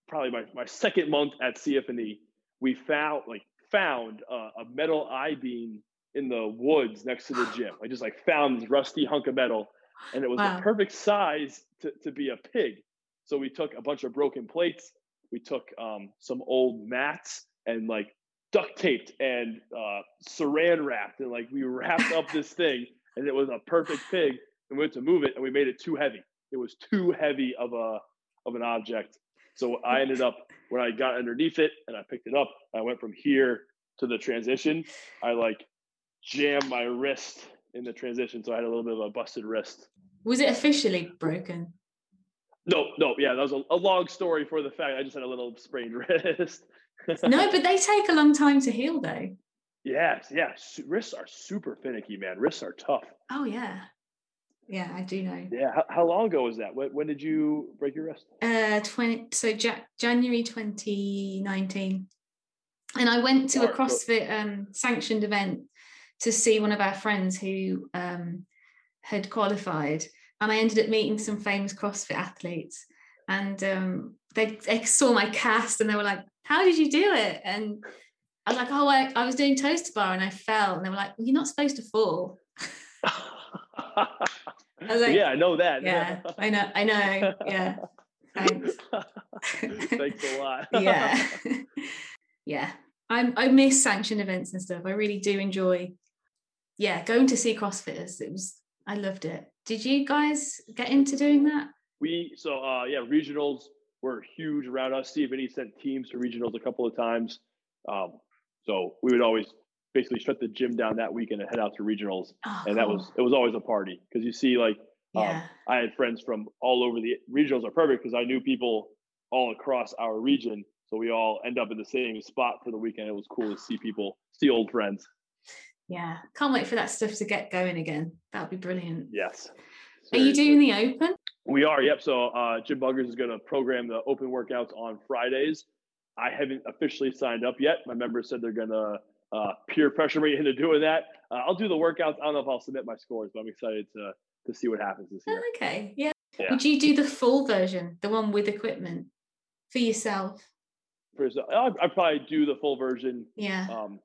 probably my, my second month at CFNE. We found like found uh, a metal I beam in the woods next to the gym. I just like found this rusty hunk of metal, and it was Wow. the perfect size to, to be a pig. So we took a bunch of broken plates. We took um, some old mats and like duct taped and uh, saran wrapped and like we wrapped up this thing, and it was a perfect pig. And we went to move it, and we made it too heavy. It was too heavy of a of an object. So I ended up when I got underneath it and I picked it up. I went from here to the transition. I like jammed my wrist in the transition, so I had a little bit of a busted wrist. Was it officially broken? No, no, yeah, that was a, a long story for the fact I just had a little sprained wrist. No, but they take a long time to heal, though. yes, yes. wrists are super finicky, man. Wrists are tough. Oh yeah. Yeah, I do know. Yeah, how, how long ago was that? When, when did you break your wrist? Uh, twenty. So ja- January twenty nineteen, and I went to a CrossFit um, sanctioned event to see one of our friends who um, had qualified, and I ended up meeting some famous CrossFit athletes, and um, they they saw my cast and they were like, "How did you do it?" And I was like, "Oh, I, I was doing toes to bar and I fell," and they were like, well, "You're not supposed to fall." I was like, yeah, I know that. yeah, I know, I know, yeah. Thanks. Thanks a lot. yeah. yeah. I I miss sanctioned events and stuff. I really do enjoy yeah, going to see CrossFitters. It was I loved it. Did you guys get into doing that? we so uh yeah, regionals were huge around us. CFNE sent teams to regionals a couple of times. Um, so we would always basically shut the gym down that weekend and head out to regionals. Oh, And that was it was always a party because you see like um, yeah. I had friends from all over the regionals are perfect because I knew people all across our region. So we all end up in the same spot for the weekend. It was cool to see people, see old friends. Yeah. Can't wait for that stuff to get going again. That'll be brilliant. Yes. Are you doing the open? We are, yep. So uh, Gym Bungers is going to program the open workouts on Fridays. I haven't officially signed up yet. My members said they're going to uh, peer pressure me into doing that. Uh, I'll do the workouts. I don't know if I'll submit my scores, but I'm excited to to see what happens this year. Oh, okay. Yeah. Yeah. Would you do the full version, the one with equipment for yourself? First, I'll, I'll probably do the full version Yeah. um,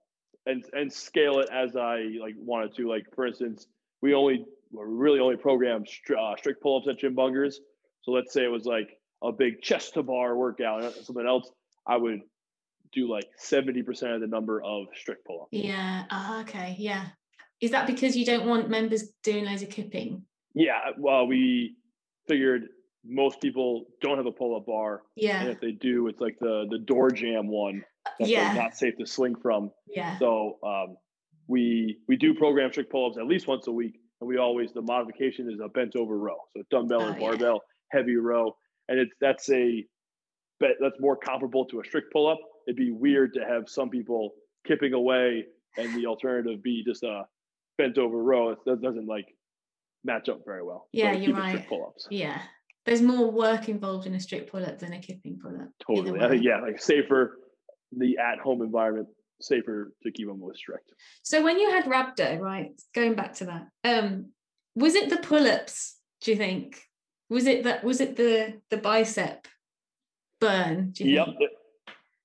and and scale it as I like wanted to. Like for instance, we only we really only program uh, strict pull ups at Gym Bungers. So let's say it was like a big chest to bar workout or something else. I would do like seventy percent of the number of strict pull ups. Yeah. Ah, okay. Yeah. Is that because you don't want members doing loads of kipping? Yeah. Well, we figured most people don't have a pull up bar, Yeah. and if they do, it's like the the door jam one that's Yeah. not safe to swing from. Yeah. So um, we we do program strict pull-ups at least once a week, and we always the modification is a bent over row, so dumbbell and Oh, yeah. barbell, heavy row, and it's that's a bet that's more comparable to a strict pull-up. It'd be weird to have some people kipping away and the alternative be just a bent over row. It that doesn't like match up very well. Yeah, we you're right. Pull-ups. Yeah. There's more work involved in a strict pull up than a kipping pull up. Totally. I think yeah, like safer the at-home environment, safer to keep them with strict. So when you had rhabdo, right? Going back to that, um, was it the pull-ups? Do you think? Was it that? Was it the the bicep burn? Do you Yep. think? It,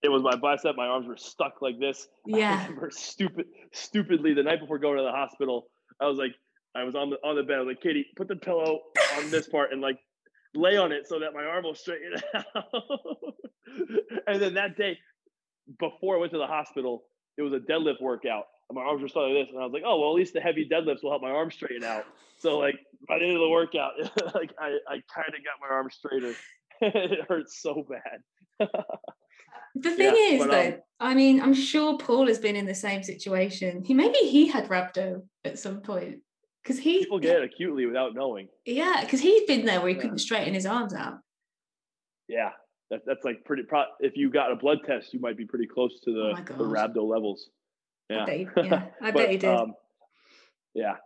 it was my bicep. My arms were stuck like this. Yeah. stupid, stupidly the night before going to the hospital. I was like, I was on the on the bed. I was like, Katie, put the pillow on this part and like lay on it so that my arm will straighten out. and then that day, before I went to the hospital, it was a deadlift workout. And my arms were stuck like this, and I was like, oh well, at least the heavy deadlifts will help my arms straighten out. So like by the end of the workout, like I, I kind of got my arms straighter. it hurts so bad. The thing Yeah, is, but, though, um, I mean, I'm sure Paul has been in the same situation. He maybe he had rhabdo at some point because he, People get it acutely without knowing. yeah, because he's been there where he Yeah. couldn't straighten his arms out. Yeah, that, that's like pretty. Pro- if you got a blood test, you might be pretty close to Oh the my the rhabdo levels. I Yeah, bet he, yeah, I But, bet he did. Um, yeah,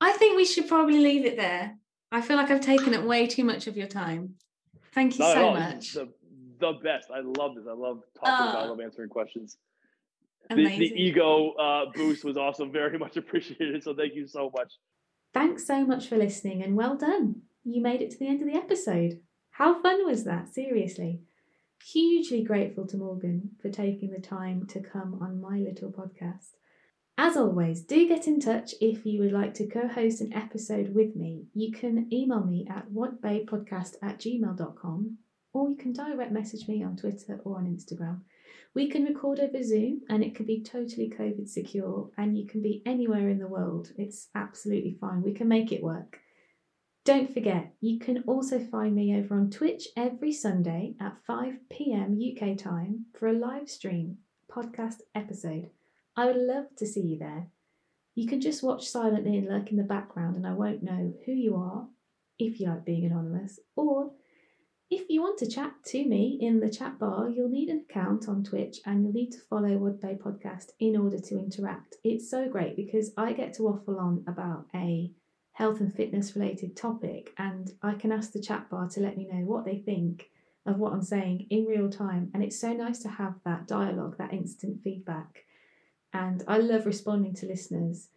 I think we should probably leave it there. I feel like I've taken up way too much of your time. Thank you not so much. The, the best. I love this. I love talking about. I Oh. love answering questions. The, the ego uh, boost was also very much appreciated. So thank you so much. Thanks so much for listening and well done. You made it to the end of the episode. How fun was that? Seriously. Hugely grateful to Morgan for taking the time to come on my little podcast. As always, do get in touch if you would like to co host an episode with me. You can email me at whatbaypodcast at gmail.com or you can direct message me on Twitter or on Instagram. We can record over Zoom and it can be totally COVID secure and you can be anywhere in the world. It's absolutely fine. We can make it work. Don't forget, you can also find me over on Twitch every Sunday at 5 pm UK time for a live stream podcast episode. I would love to see you there. You can just watch silently and lurk in the background, and I won't know who you are if you like being anonymous, or if you want to chat to me in the chat bar, you'll need an account on Twitch and you'll need to follow Wood Bay Podcast in order to interact. It's so great because I get to waffle on about a health and fitness related topic and I can ask the chat bar to let me know what they think of what I'm saying in real time. And it's so nice to have that dialogue, that instant feedback. And I love responding to listeners.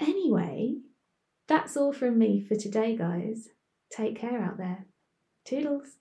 Anyway, that's all from me for today, guys. Take care out there. Toodles.